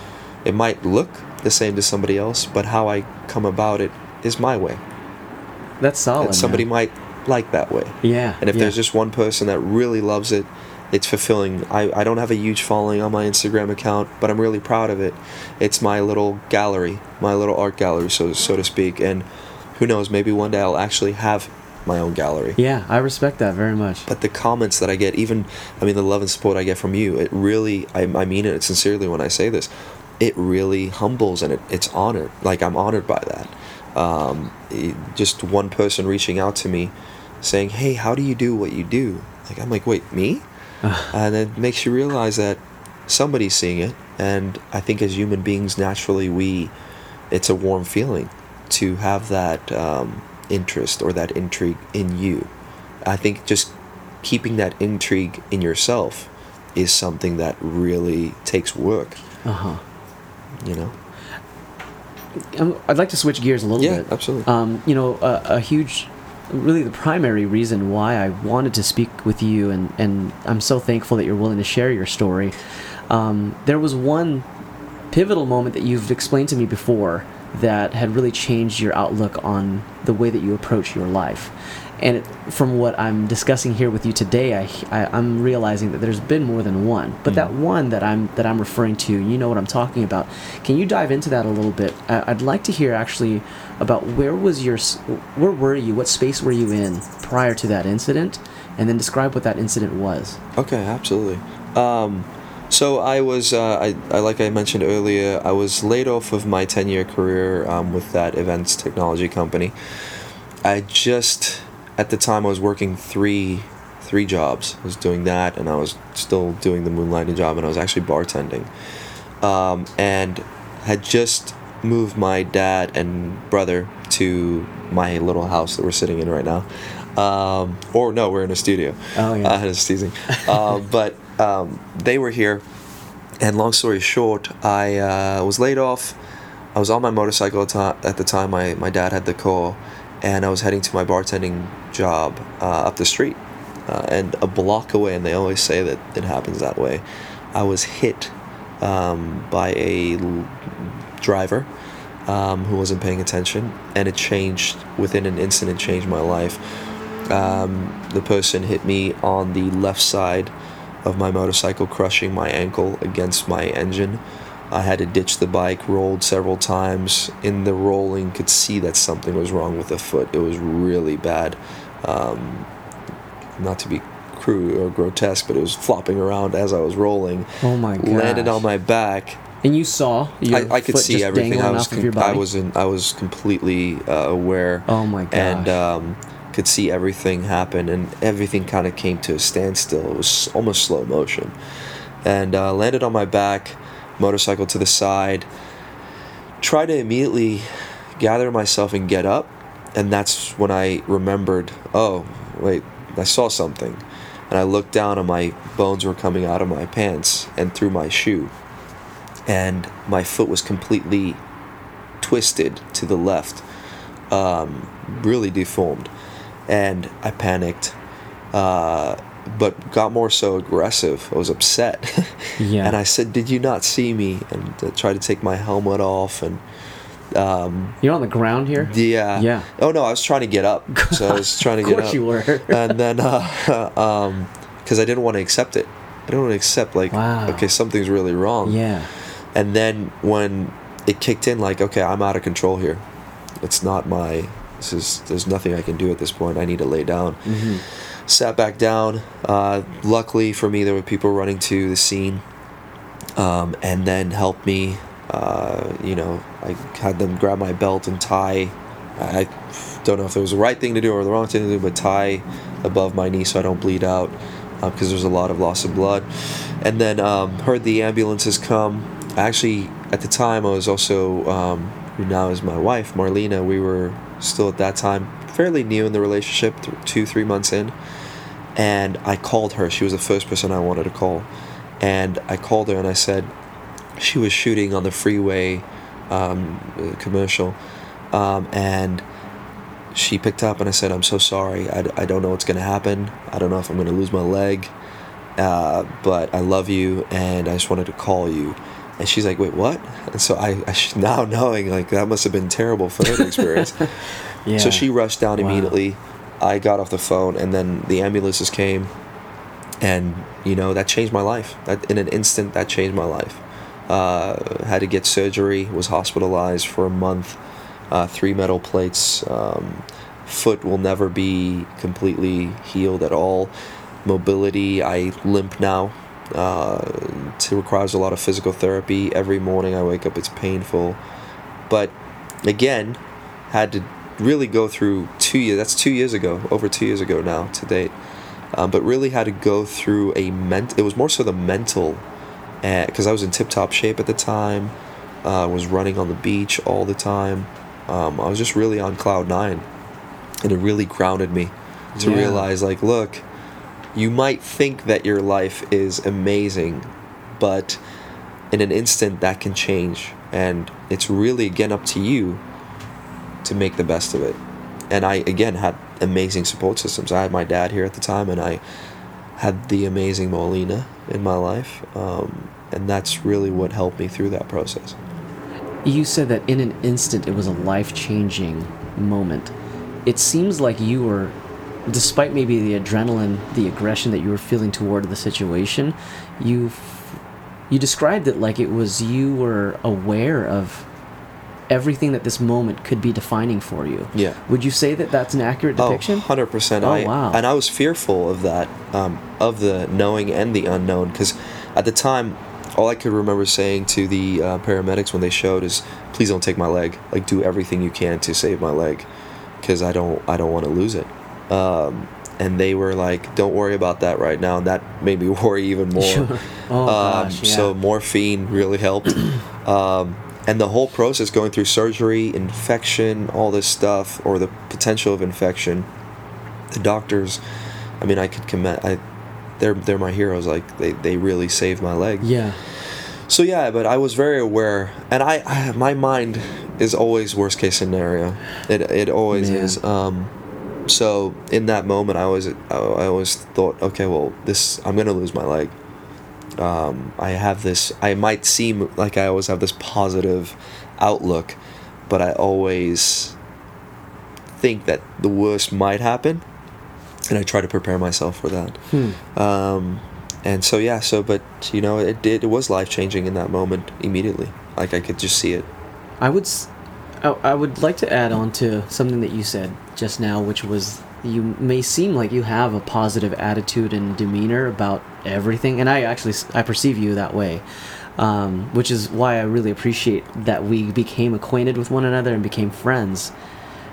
It might look the same to somebody else, but how I come about it is my way. That's solid. and somebody man. might like that way. Yeah. And if yeah. there's just one person that really loves it, it's fulfilling. I, I don't have a huge following on my Instagram account, but I'm really proud of it. It's my little gallery, my little art gallery, so so to speak. And who knows, maybe one day I'll actually have my own gallery. Yeah, I respect that very much. But the comments that I get, even I mean the love and support I get from you, it really I, I mean it sincerely when I say this. It really humbles and it, it's honored. Like I'm honored by that. Um, just one person reaching out to me, saying, "Hey, how do you do what you do?" Like I'm like, "Wait, me?" and it makes you realize that somebody's seeing it. And I think as human beings, naturally, we it's a warm feeling to have that um, interest or that intrigue in you. I think just keeping that intrigue in yourself is something that really takes work. Uh huh. You know. Um, I'd like to switch gears a little Yeah, bit. absolutely. Um, you know, a, a huge, really the primary reason why I wanted to speak with you, and, and I'm so thankful that you're willing to share your story. Um, there was one pivotal moment that you've explained to me before that had really changed your outlook on the way that you approach your life. And from what I'm discussing here with you today, I, I am realizing that there's been more than one. But Mm. that one that I'm that I'm referring to, you know what I'm talking about. Can you dive into that a little bit? I, I'd like to hear actually about where was your where were you? What space were you in prior to that incident? And then describe what that incident was. Okay, absolutely. Um, so I was, uh, I, I like I mentioned earlier, I was laid off of my ten year career um, with that events technology company. I just at the time I was working three three jobs. I was doing that, and I was still doing the moonlighting job, and I was actually bartending, um, and had just moved my dad and brother to my little house that we're sitting in right now. Um, or no, we're in a studio. Oh, yeah. Uh, just teasing. uh, but um, they were here, and long story short, I uh, was laid off. I was on my motorcycle at at the time. My, my dad had the call, and I was heading to my bartending job uh, up the street. Uh, and a block away, and they always say that it happens that way. I was hit um, by a l- driver um, who wasn't paying attention, and it changed within an instant. It changed my life. Um, the person hit me on the left side of my motorcycle, crushing my ankle against my engine. I had to ditch the bike, rolled several times. In the rolling, could see that something was wrong with the foot. It was really bad. Um, not to be crude or grotesque, but it was flopping around as I was rolling. Oh my god! Landed on my back. And you saw your I, I could foot see just everything. I was off of your com- I was in, I was completely uh, aware. Oh my god! And um, could see everything happen, and everything kind of came to a standstill. It was almost slow motion, and uh, landed on my back, motorcycle to the side. try to immediately gather myself and get up, and that's when I remembered. Oh, wait, I saw something, and I looked down, and my bones were coming out of my pants and through my shoe and my foot was completely twisted to the left, um, really deformed, and I panicked, uh, but got more so aggressive. I was upset, Yeah. and I said, "Did you not see me?" And uh, tried to take my helmet off, and um, You're on the ground here? yeah, Yeah. Oh no, I was trying to get up, so I was trying to get up. Of course you were. and then, uh, um, because I didn't want to accept it. I didn't want to accept like, Wow. okay, something's really wrong. Yeah. And then when it kicked in, like, okay, I'm out of control here. It's not my. This is. There's nothing I can do at this point. I need to lay down. hmm Sat back down. Uh, luckily for me, there were people running to the scene, um, and then helped me. Uh, you know, I had them grab my belt and tie. I don't know if it was the right thing to do or the wrong thing to do, but tie above my knee so I don't bleed out because there's a lot of loss of blood. And then um, heard the ambulances come. Actually, at the time, I was also, um, who now is my wife, Marlena. We were still at that time fairly new in the relationship, two, three months in. And I called her. She was the first person I wanted to call. And I called her and I said, she was shooting on the freeway um, commercial. Um, and she picked up and I said, I'm so sorry. I, I don't know what's going to happen. I don't know if I'm going to lose my leg. Uh, but I love you and I just wanted to call you. And she's like, wait, what? And so I, I now knowing like that must have been terrible for her experience. Yeah. So she rushed down Wow. immediately. I got off the phone, and then the ambulances came, and you know that changed my life. That in an instant, that changed my life. Uh, had to get surgery. Was hospitalized for a month. Uh, three metal plates. Um, foot will never be completely healed at all. Mobility, I limp now. Uh, it requires a lot of physical therapy. Every morning I wake up, it's painful. But again, had to really go through two years. That's two years ago, over two years ago now to date. Um, but really had to go through a ment. It was more so the mental, because I was in tip-top shape at the time. Uh, was running on the beach all the time. Um, I was just really on cloud nine, and it really grounded me to Yeah. realize, like, look, you might think that your life is amazing, but in an instant that can change, and it's really again up to you to make the best of it. And I again had amazing support systems. I had my dad here at the time, and I had the amazing Marlena in my life, um, and that's really what helped me through that process. You said that in an instant it was a life changing moment. It seems like you were despite maybe the adrenaline, the aggression that you were feeling toward the situation, you you described it like it was you were aware of everything that this moment could be defining for you. Yeah. Would you say that that's an accurate depiction? Oh, 100%. Oh, I, wow. And I was fearful of that, um, of the knowing and the unknown, because at the time, all I could remember saying to the uh, paramedics when they showed is, "Please don't take my leg. Like, do everything you can to save my leg, because I don't, I don't want to lose it." Um, and they were like, "Don't worry about that right now." And that made me worry even more. Sure. Oh, um, gosh, yeah. So morphine really helped. um, and the whole process going through surgery, infection, all this stuff, or the potential of infection, the doctors, I mean, I could commend, I, they're, they're my heroes. Like, they, they really saved my leg. Yeah. So, yeah, but I was very aware. And I, I my mind is always worst case scenario. It, it always Man. is. Um, so in that moment, I was I, always thought, okay, well, this I'm gonna lose my leg. Um, I have this. I might seem like I always have this positive outlook, but I always think that the worst might happen, and I try to prepare myself for that. Hmm. Um, and so yeah, so but you know, it did. It was life changing in that moment immediately. Like I could just see it. I would, s- I, I would like to add on to something that you said just now, which was you may seem like you have a positive attitude and demeanor about everything, and I actually I perceive you that way, um, which is why I really appreciate that we became acquainted with one another and became friends.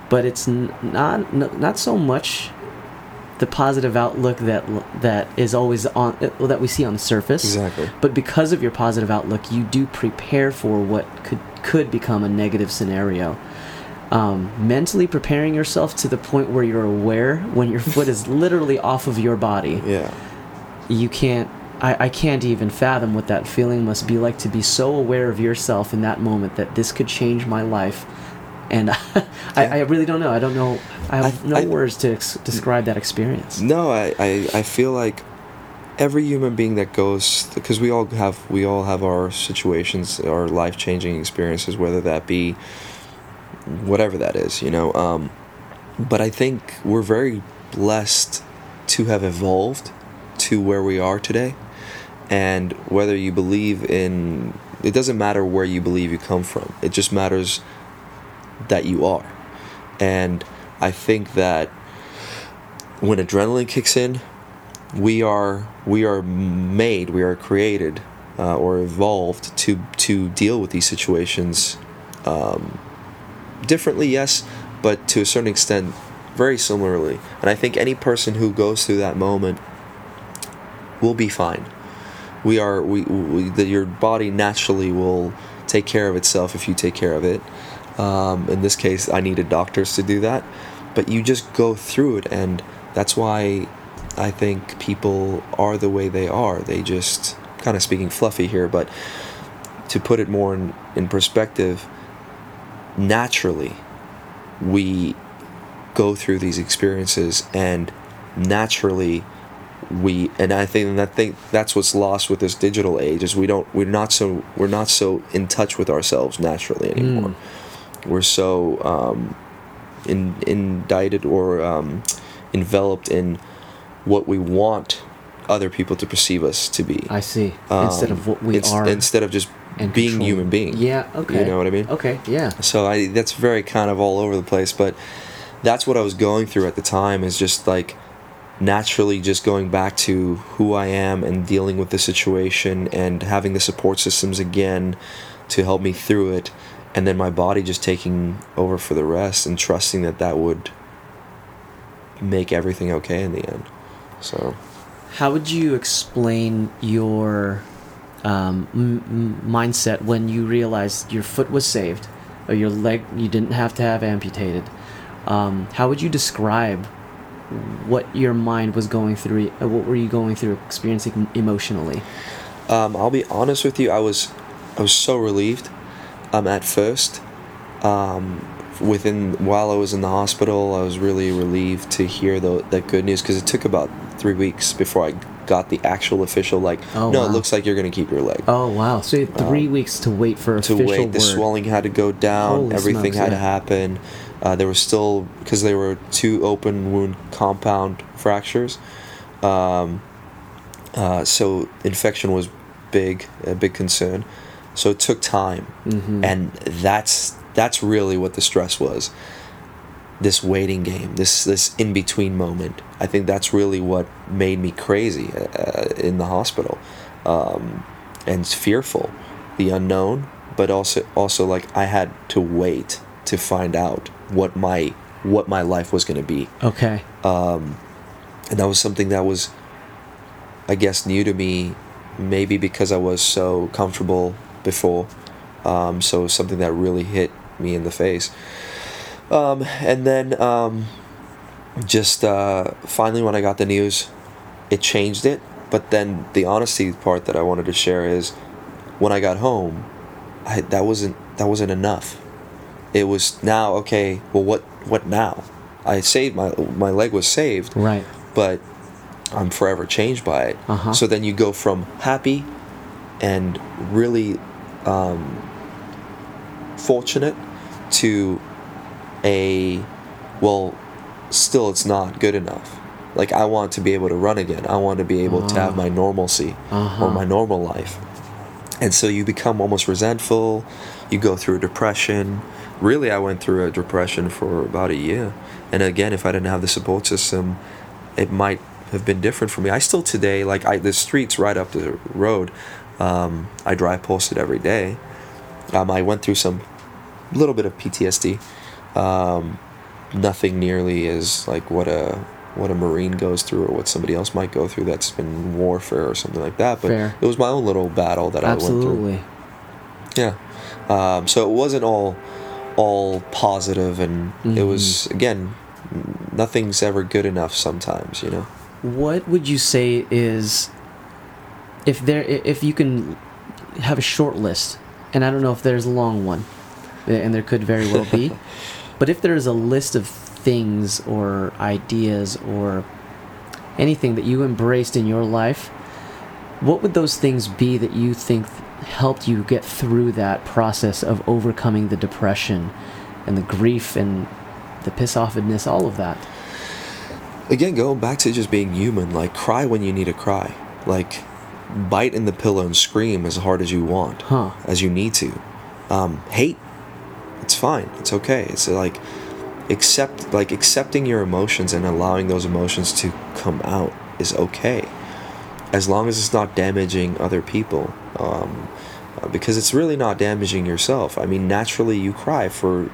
But it's n- not not so much the positive outlook that that is always on uh, that we see on the surface. Exactly. But because of your positive outlook, you do prepare for what could could become a negative scenario. Um, mentally preparing yourself to the point where you're aware when your foot is literally off of your body. Yeah. You can't. I, I can't even fathom what that feeling must be like to be so aware of yourself in that moment that this could change my life. And I, I really don't know. I don't know. I have I- no I- words to ex- describe that experience. No, I, I, I feel like every human being that goes because we all have we all have our situations, our life changing experiences, whether that be whatever that is, you know. Um, but I think we're very blessed to have evolved to where we are today, and whether you believe in it doesn't matter where you believe you come from. It just matters that you are, and I think that when adrenaline kicks in, we are we are made, we are created, uh, or evolved to to deal with these situations um, differently, yes, but to a certain extent, very similarly. And I think any person who goes through that moment will be fine. We are we, we the, your body naturally will take care of itself if you take care of it. Um, in this case, I needed doctors to do that, but you just go through it, and that's why I think people are the way they are. They just kind of speaking fluffy here, but to put it more in, in perspective, naturally, we go through these experiences, and naturally, we and I think and I think that's what's lost with this digital age is we don't we're not so we're not so in touch with ourselves naturally anymore. We're so um, in, indicted or um, enveloped in what we want other people to perceive us to be. I see. instead of what we um, ins- are. Instead of just being control. human being. Yeah. Okay. You know what I mean? Okay. Yeah. So I that's very kind of all over the place, but that's what I was going through at the time is just like naturally just going back to who I am and dealing with the situation and having the support systems again to help me through it and then my body just taking over for the rest and trusting that that would make everything okay in the end. So How would you explain your um, mindset when you realized your foot was saved, or your leg you didn't have to have amputated? Um, how would you describe what your mind was going through? uh, What were you going through, experiencing emotionally? Um, I'll be honest with you. I was, I was so relieved. Um, at first, um, within while I was in the hospital, I was really relieved to hear the, that good news because it took about three weeks before I got the actual official like. Oh, no, wow. it looks like you're gonna keep your leg. Oh wow! So you had three weeks to wait for Um, to wait, the swelling had to go down. Holy everything smokes, had to happen. Uh, there was still because they were two open wound compound fractures, um, uh, so infection was big, a big concern. So it took time, Mhm. and that's that's really what the stress was. This waiting game, this this in between moment. I think that's really what made me crazy uh, in the hospital, um, and fearful, the unknown, but also also like I had to wait to find out what my what my life was going to be Okay. and that was something that was i guess new to me maybe because i was so comfortable before um, so something that really hit me in the face um, and then um, just uh, finally when i got the news it changed it but then the honesty part that i wanted to share is when i got home I, that wasn't that wasn't enough it was now okay well what what now i saved my my leg was saved Right. but I'm forever changed by it. Uh-huh. So then you go from happy and really um, fortunate to a well, still it's not good enough. Like I want to be able to run again. I want to be able to have Ah. my normalcy Uh-huh. or my normal life. And so you become almost resentful. You go through a depression. Really, I went through a depression for about a year. And again, if I didn't have the support system, it might have been different for me. I still today like I the streets right up the road. Um, I drive posted every day. Um, I went through some little bit of PTSD. Um, nothing nearly as like what a what a marine goes through or what somebody else might go through that's been warfare or something like that. But Fair. it was my own little battle that I went through. Absolutely. Yeah. Um, so it wasn't all all positive, and it was again, nothing's ever good enough. Sometimes, you know. What would you say is if there if you can have a short list, and I don't know if there's a long one, and there could very well be, but if there is a list of things or ideas or anything that you embraced in your life, what would those things be that you think helped you get through that process of overcoming the depression and the grief and the piss offedness, all of that? again going back to just being human like cry when you need to cry like bite in the pillow and scream as hard as you want Huh. as you need to um, hate it's fine it's okay it's like accept like accepting your emotions and allowing those emotions to come out is okay as long as it's not damaging other people um, uh, because it's really not damaging yourself i mean naturally you cry for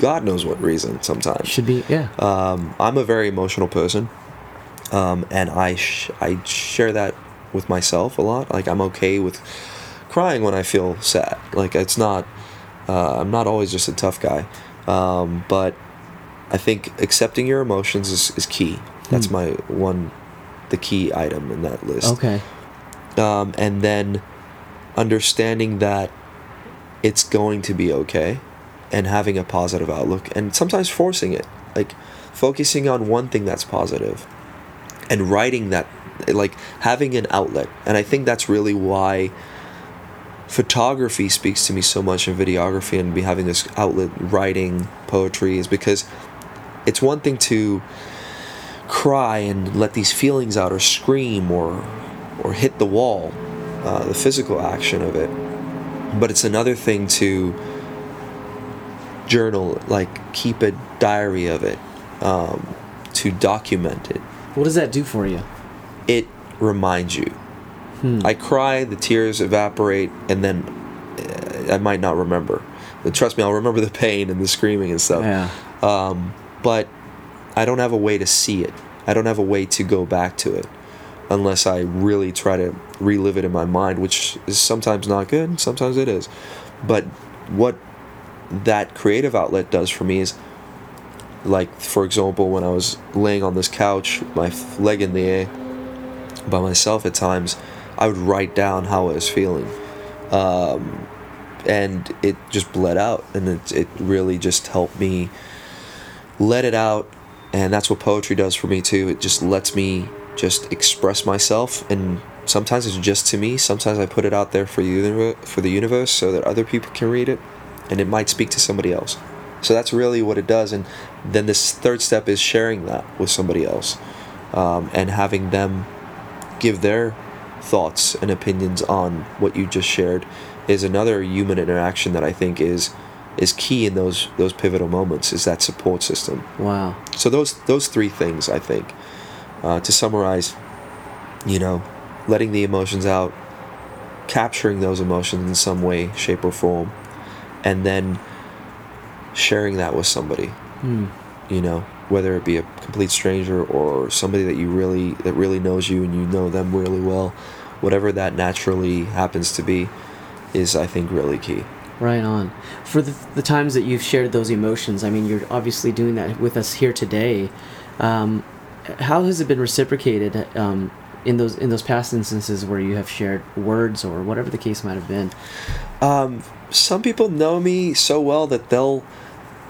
god knows what reason sometimes Should be, yeah. um, I'm a very emotional person, um, and I sh- I share that with myself a lot. Like I'm okay with crying when I feel sad. Like it's not. Uh, I'm not always just a tough guy, um, but I think accepting your emotions is, is key. That's Hmm. my one, the key item in that list okay. um, and then understanding that it's going to be okay and having a positive outlook and sometimes forcing it like focusing on one thing that's positive and writing that like having an outlet and i think that's really why photography speaks to me so much and videography and be having this outlet writing poetry is because it's one thing to cry and let these feelings out or scream or or hit the wall uh, the physical action of it. But it's another thing to journal like keep a diary of it um, to document it. What does that do for you? it reminds you Hmm. i cry the tears evaporate and then uh, i might not remember trust me i'll remember the pain and the screaming and stuff yeah. um, but I don't have a way to see it. I don't have a way to go back to it unless I really try to relive it in my mind, which is sometimes not good, sometimes it is. But what that creative outlet does for me is, like, for example, when I was laying on this couch, my leg in the air by myself at times, I would write down how I was feeling. Um, and it just bled out, and it, it really just helped me let it out and that's what poetry does for me too it just lets me just express myself and sometimes it's just to me sometimes i put it out there for you for the universe so that other people can read it and it might speak to somebody else So that's really what it does. And then this third step is sharing that with somebody else um, and having them give their thoughts and opinions on what you just shared is another human interaction that I think is is key in those those pivotal moments is that support system. Wow. So those those three things I think uh, to summarize, you know, letting the emotions out, capturing those emotions in some way, shape, or form, and then sharing that with somebody. Hmm. You know, whether it be a complete stranger or somebody that you really that really knows you and you know them really well, whatever that naturally happens to be, is I think really key. Right on. For the, the times that you've shared those emotions, I mean, you're obviously doing that with us here today. Um, how has it been reciprocated um, in those in those past instances where you have shared words or whatever the case might have been? Um, some people know me so well that they'll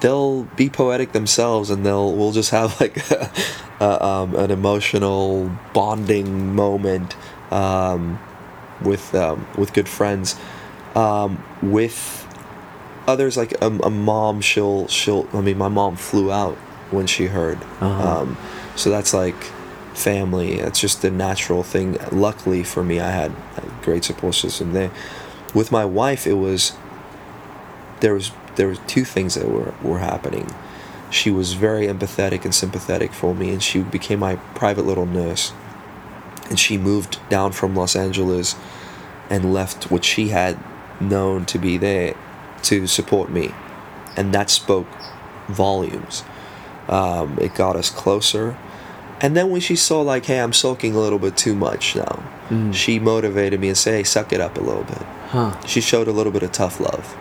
they'll be poetic themselves and they'll we'll just have like a, a, um, an emotional bonding moment um, with um, with good friends. Um, with others like a, a mom she'll she'll I mean my mom flew out when she heard. Uh-huh. um, so that's like family. It's just a natural thing. Luckily for me I had a great support system there. With my wife it was there was there were two things that were were happening. She was very empathetic and sympathetic for me and she became my private little nurse. And she moved down from Los Angeles and left what she had known to be there to support me. And that spoke volumes. Um, it got us closer. And then when she saw like hey i'm sulking a little bit too much now Mm. she motivated me and say hey suck it up a little bit. Huh. she showed a little bit of tough love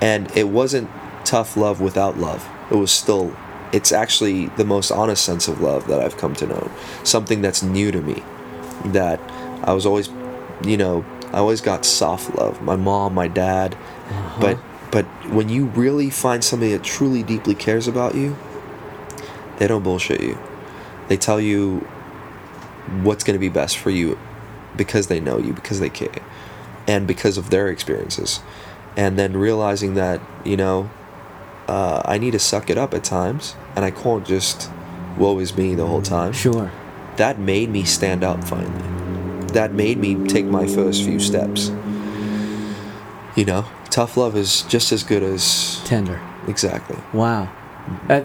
and it wasn't tough love without love. It was still it's actually the most honest sense of love that i've come to know. Something that's new to me. That i was always you know i always got soft love. My mom my dad. Uh-huh. But but when you really find somebody that truly deeply cares about you they don't bullshit you. They tell you what's going to be best for you because they know you because they care and because of their experiences and then realizing that you know uh, i need to suck it up at times and i can't just woe is me the whole time Sure. that made me stand up finally that made me take my first few steps you know tough love is just as good as Tender. exactly Wow. Uh,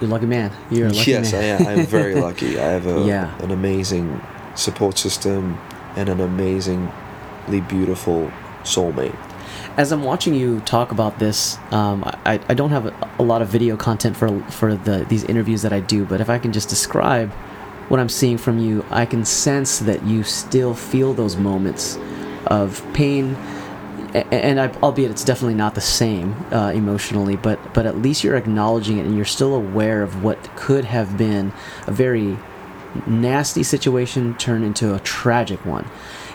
you're a lucky man. You're a lucky yes man. i am i'm very lucky i have a, Yeah. an amazing support system and an amazingly beautiful soulmate As I'm watching you talk about this, um, I, I don't have a, a lot of video content for for the these interviews that I do, but if I can just describe what I'm seeing from you, I can sense that you still feel those moments of pain, and I, albeit it's definitely not the same uh, emotionally, but but at least you're acknowledging it and you're still aware of what could have been a very nasty situation turned into a tragic one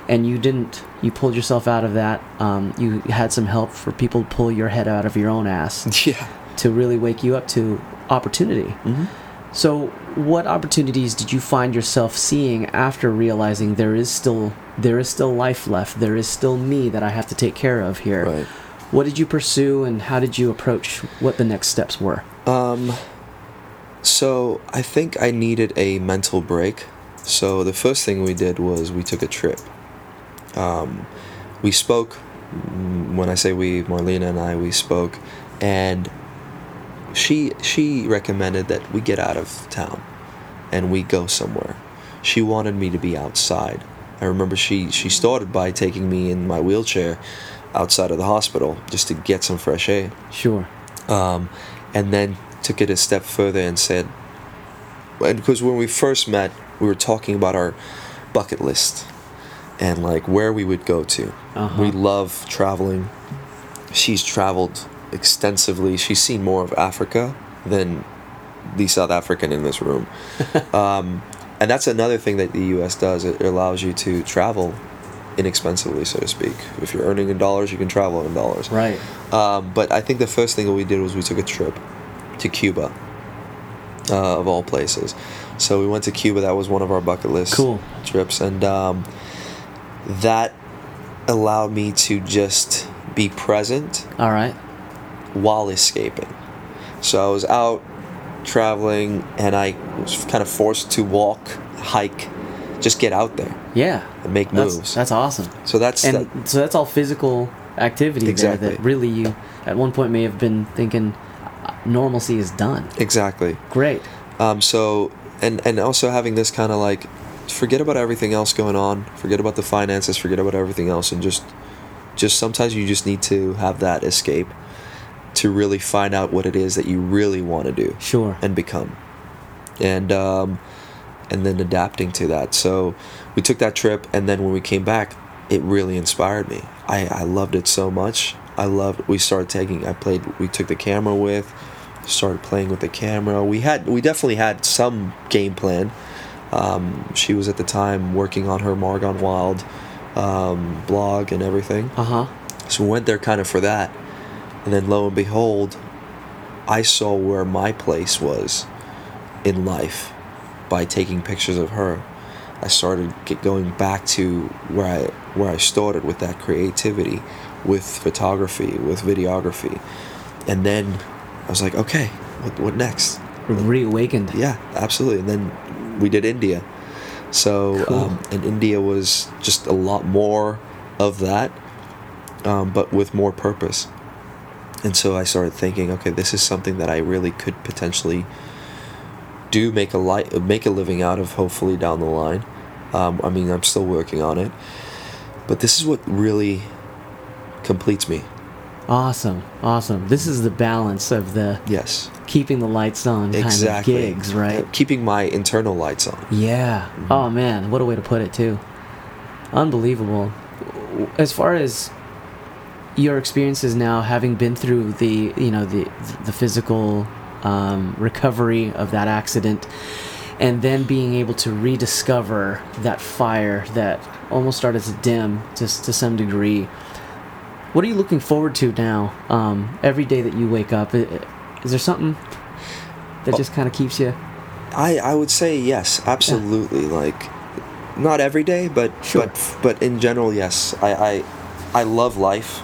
and you didn't you pulled yourself out of that um, you had some help for people to pull your head out of your own ass yeah to really wake you up to opportunity so what opportunities did you find yourself seeing after realizing there is still there is still life left there is still me that i have to take care of here Right. what did you pursue and how did you approach what the next steps were Um, so I think I needed a mental break. So the first thing we did was we took a trip. Um, we spoke. When I say we, Marlena and I, we spoke, and she she recommended that we get out of town, and we go somewhere. She wanted me to be outside. I remember she she started by taking me in my wheelchair outside of the hospital just to get some fresh air sure um, and then took it a step further and said, and because when we first met, we were talking about our bucket list and like where we would go to. Uh-huh. We love traveling. She's traveled extensively. She's seen more of Africa than the South African in this room. um, and that's another thing that the U.S. does. It allows you to travel inexpensively, so to speak. If you're earning in dollars, you can travel in dollars. right Um, but I think the first thing that we did was we took a trip to Cuba, uh, of all places. So we went to Cuba. That was one of our bucket list Cool. trips, and um, that allowed me to just be present all right while escaping. So I was out traveling and I was kind of forced to walk, hike, just get out there Yeah. and make That's, moves. that's awesome. so that's And that- so that's all physical activity there Exactly. that really you at one point may have been thinking uh, normalcy is done. exactly. Great. Um, so and and also having this kind of like forget about everything else going on, forget about the finances, forget about everything else, and just just sometimes you just need to have that escape to really find out what it is that you really want to do Sure. and become, and um, and then adapting to that. So we took that trip, and then when we came back, it really inspired me. I I loved it so much. I loved. We started taking. I played. We took the camera with. Started playing with the camera. We had. We definitely had some game plan. Um, she was at the time working on her Margon Wild um, blog and everything. Uh huh. So we went there kind of for that. And then lo and behold, I saw where my place was in life by taking pictures of her. I started going back to where I where I started with that creativity, with photography, with videography. And then I was like, okay, what, what next? Reawakened. Yeah, absolutely. And then we did India. So, Cool. um, and India was just a lot more of that, um, but with more purpose. And so I started thinking, okay, this is something that I really could potentially do make a light, make a living out of. Hopefully down the line. Um, I mean, I'm still working on it, but this is what really completes me. Awesome. Awesome. This is the balance of the Yes, keeping the lights on kind exactly. of gigs, right? Keeping my internal lights on. Yeah. Oh man, what a way to put it too. Unbelievable. As far as your experiences now, having been through the you know the the physical um, recovery of that accident, and then being able to rediscover that fire that almost started to dim just to some degree. What are you looking forward to now? Um, every day that you wake up, is there something that just kind of keeps you? I, I would say yes, absolutely. Like, not every day, but Sure. but but in general, yes. I I, I love life.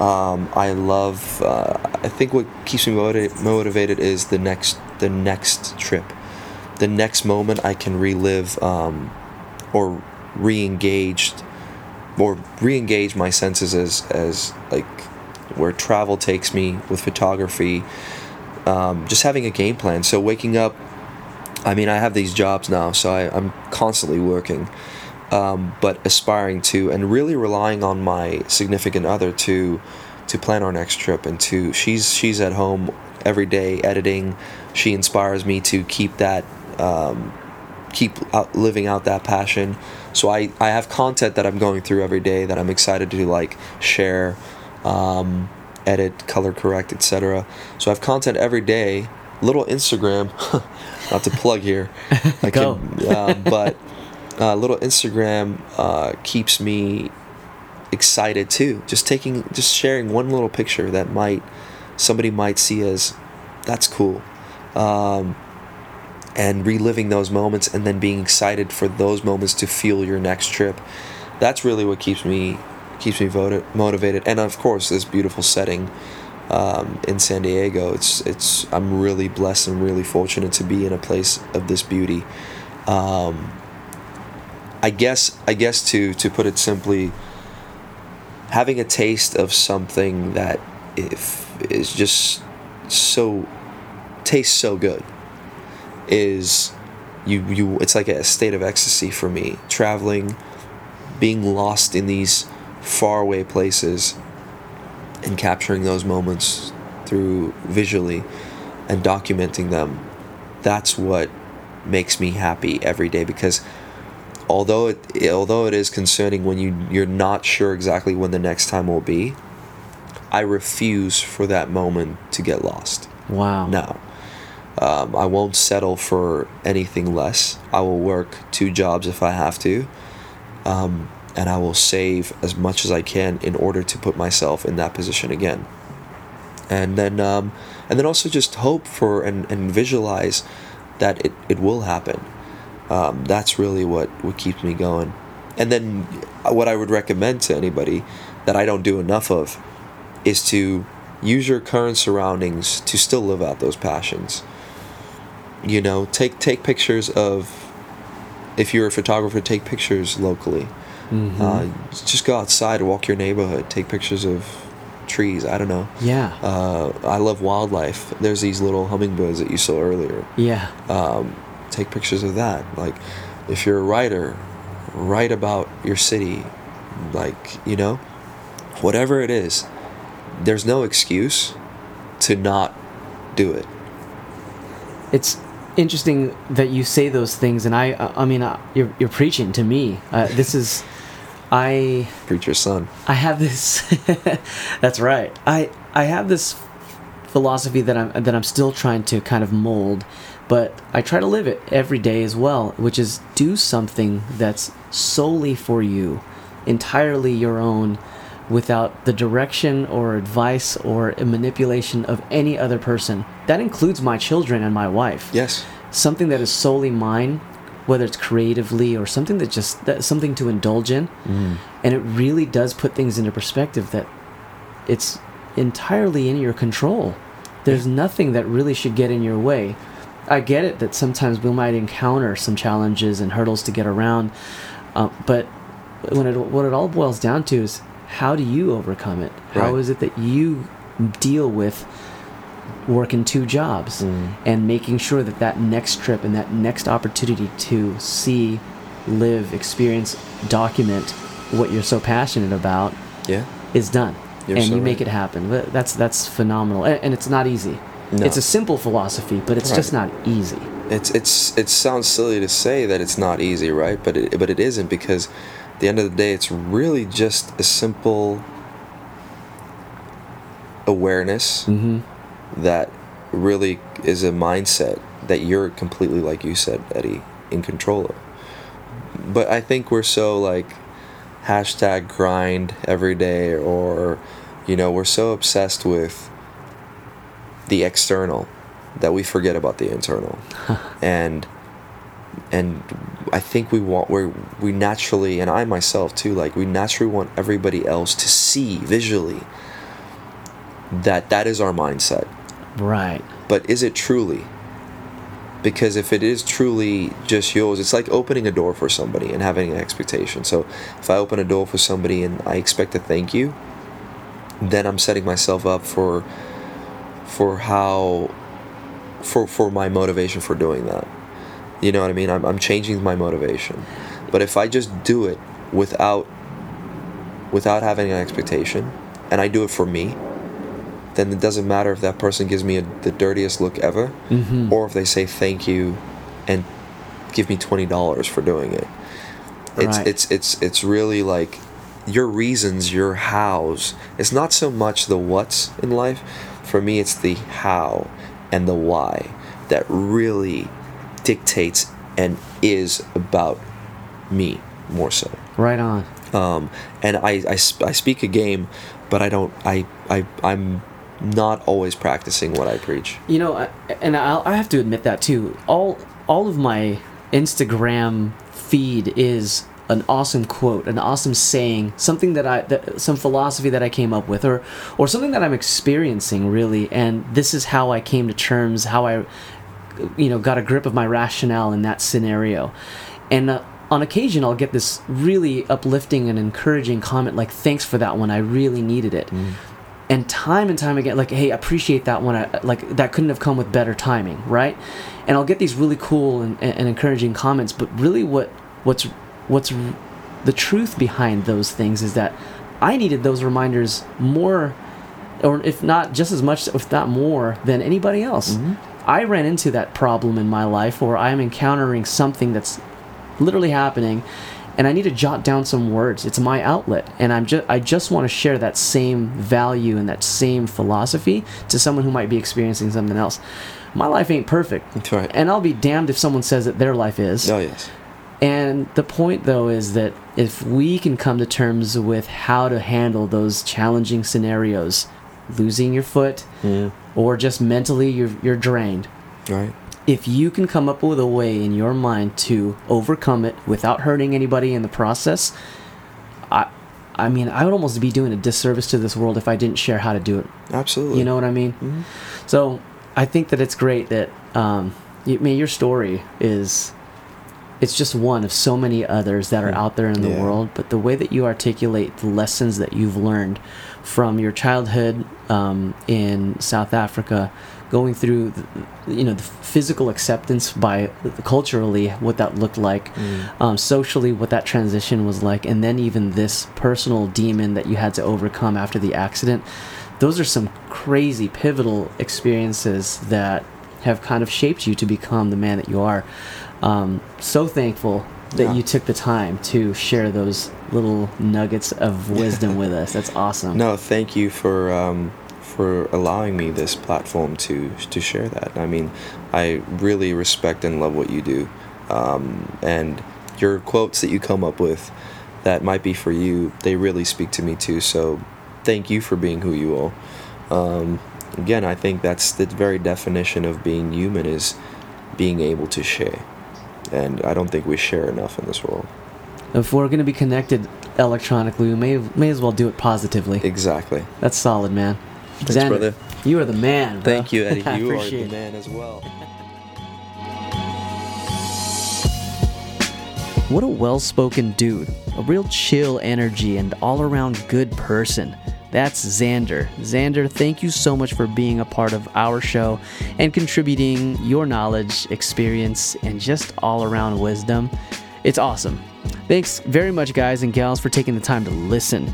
Um, I love. Uh, I think what keeps me motivated, motivated is the next the next trip, the next moment I can relive um, or re-engaged or re-engage my senses as as like where travel takes me with photography. Um, just having a game plan. So waking up I mean, I have these jobs now, so I, I'm constantly working, um, but aspiring to and really relying on my significant other to to plan our next trip and to she's she's at home every day editing. She inspires me to keep that um, keep out, living out that passion. So I I have content that I'm going through every day that I'm excited to like share. Um, edit color correct etc so i have content every day little instagram not to plug here I Go. can, um, but uh, little instagram uh, keeps me excited too just taking just sharing one little picture that might somebody might see as that's cool um, and reliving those moments and then being excited for those moments to fuel your next trip. That's really what keeps me keeps me voted, motivated. And of course this beautiful setting um, in San Diego it's it's I'm really blessed and really fortunate to be in a place of this beauty. Um, I guess I guess to to put it simply having a taste of something that if is just so tastes so good is you you it's like a state of ecstasy for me traveling being lost in these faraway places and capturing those moments through visually and documenting them that's what makes me happy every day because although it although it is concerning when you you're not sure exactly when the next time will be I refuse for that moment to get lost Wow. no. Um, I won't settle for anything less. I will work two jobs if I have to. Um, and I will save as much as I can in order to put myself in that position again. And then, um, and then also just hope for and, and visualize that it, it will happen. Um, that's really what, what keeps me going. And then, what I would recommend to anybody that I don't do enough of is to use your current surroundings to still live out those passions. You know, take take pictures of. If you're a photographer, take pictures locally. Mhm. Uh, just go outside, walk your neighborhood, take pictures of trees. I don't know. yeah. Uh, I love wildlife. There's these little hummingbirds that you saw earlier. yeah. Um, take pictures of that. Like, if you're a writer, write about your city. Like, you know, whatever it is, there's no excuse to not do it. it's interesting that you say those things and i i mean uh, you're, you're preaching to me uh, this is i Preacher's son. i have this that's right i i have this philosophy that i'm that i'm still trying to kind of mold but i try to live it every day as well which is do something that's solely for you entirely your own without the direction or advice or manipulation of any other person. That includes my children and my wife. Yes. something that is solely mine whether it's creatively or something that just that something to indulge in. And it really does put things into perspective that it's entirely in your control. There's nothing that really should get in your way. I get it that sometimes we might encounter some challenges and hurdles to get around uh, but when it what it all boils down to is how do you overcome it How Right. is it that you deal with working two jobs Mm. and making sure that that next trip and that next opportunity to see live experience document what you're so passionate about Yeah. is done You're and so you make right. it happen that's that's phenomenal and, it's not easy No. it's a simple philosophy but it's Right. just not easy It's it's it sounds silly to say that it's not easy, right? But it but it isn't because the end of the day, it's really just a simple awareness mm-hmm. that really is a mindset that you're completely, like you said, Eddie, in control of. But I think we're so like hashtag grind every day, or you know, we're so obsessed with the external that we forget about the internal, and and I think we want we we naturally, and I myself too, like we naturally want everybody else to see visually that that is our mindset. Right. But is it truly? Because if it is truly just yours it's like opening a door for somebody and having an expectation. So if i open a door for somebody and i expect a thank you then i'm setting myself up for for how for for my motivation for doing that you know what i mean? I'm, I'm changing my motivation. But if i just do it without without having an expectation and i do it for me then it doesn't matter if that person gives me a, the dirtiest look ever mm-hmm. or if they say thank you and give me $20 for doing it. It's Right. it's it's it's really like your reasons your hows. It's not so much the what's in life. For me it's the how and the why that really dictates and is about me more so right on um, and I, I, I speak a game but i don't I, I i'm not always practicing what i preach You know, I- and I'll, I have to admit that too. All all of my Instagram feed is an awesome quote, an awesome saying, something that I, that, some philosophy that I came up with, or or something that I'm experiencing really. And this is how I came to terms, how I, you know, got a grip of my rationale in that scenario. And uh, on occasion, I'll get this really uplifting and encouraging comment like, "Thanks for that one. I really needed it." Mm-hmm. and time and time again like hey appreciate that one I, uh, like that couldn't have come with better timing right and i'll get these really cool and, and encouraging comments but really what what's what's the truth behind those things is that i needed those reminders more or if not just as much if not more than anybody else mm-hmm. I ran into that problem in my life or i'm encountering something that's literally happening and I need to jot down some words. It's my outlet, and I'm just I just want to share that same value and that same philosophy to someone who might be experiencing something else. My life ain't perfect, That's right. and I'll be damned if someone says that their life is. oh yes And the point, though, is that if we can come to terms with how to handle those challenging scenarios, losing your foot, or just mentally you're, you're drained, right if you can come up with a way in your mind to overcome it without hurting anybody in the process, I I mean, I would almost be doing a disservice to this world if I didn't share how to do it. Absolutely. You know what I mean? Mhm. So I think that it's great that, um, you, I mean, your story is, it's just one of so many others that are out there in the Yeah. world. But the way that you articulate the lessons that you've learned from your childhood um, in South Africa, going through, the, you know, the physical acceptance by culturally what that looked like, um, socially what that transition was like, and then even this personal demon that you had to overcome after the accident. Those are some crazy pivotal experiences that have kind of shaped you to become the man that you are. Um, so thankful that Yeah. you took the time to share those little nuggets of wisdom with us. That's awesome. No, thank you for um, for allowing me this platform to to share that. I mean, I really respect and love what you do, um, and your quotes that you come up with that might be for you. They really speak to me too. So, thank you for being who you are. Um, again, I think that's the very definition of being human is being able to share, and I don't think we share enough in this world. If we're going to be connected electronically, we may may as well do it positively. Exactly. That's solid, man. Thanks, Xander, brother. You are the man. bro. Thank you, Eddie. I You are appreciate the it. man as well. What a well spoken dude. A real chill energy and all around good person. That's Xander. Xander, thank you so much for being a part of our show and contributing your knowledge, experience, and just all around wisdom. It's awesome. Thanks very much, guys and gals, for taking the time to listen.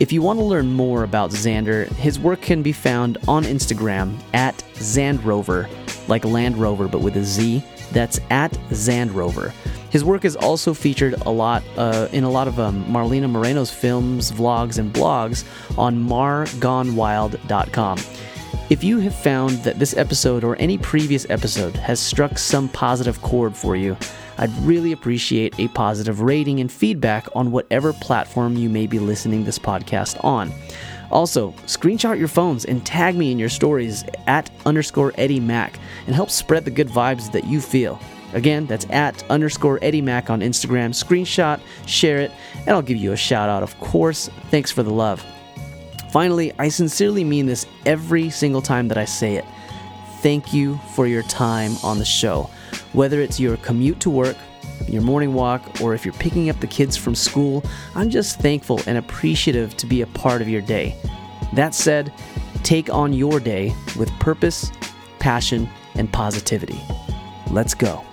If you want to learn more about Xander, his work can be found on Instagram at Zandrover, like Land Rover but with a Z. That's at Zandrover. His work is also featured a lot uh, in a lot of um, Marlena Moreno's films, vlogs, and blogs on margonewild.com. If you have found that this episode or any previous episode has struck some positive chord for you, I'd really appreciate a positive rating and feedback on whatever platform you may be listening this podcast on. Also, screenshot your phones and tag me in your stories at underscore Eddie Mac and help spread the good vibes that you feel. Again, that's at underscore Eddie Mac on Instagram. Screenshot, share it, and I'll give you a shout out, of course. Thanks for the love. Finally, I sincerely mean this every single time that I say it. Thank you for your time on the show. Whether it's your commute to work, your morning walk, or if you're picking up the kids from school, I'm just thankful and appreciative to be a part of your day. That said, take on your day with purpose, passion, and positivity. Let's go.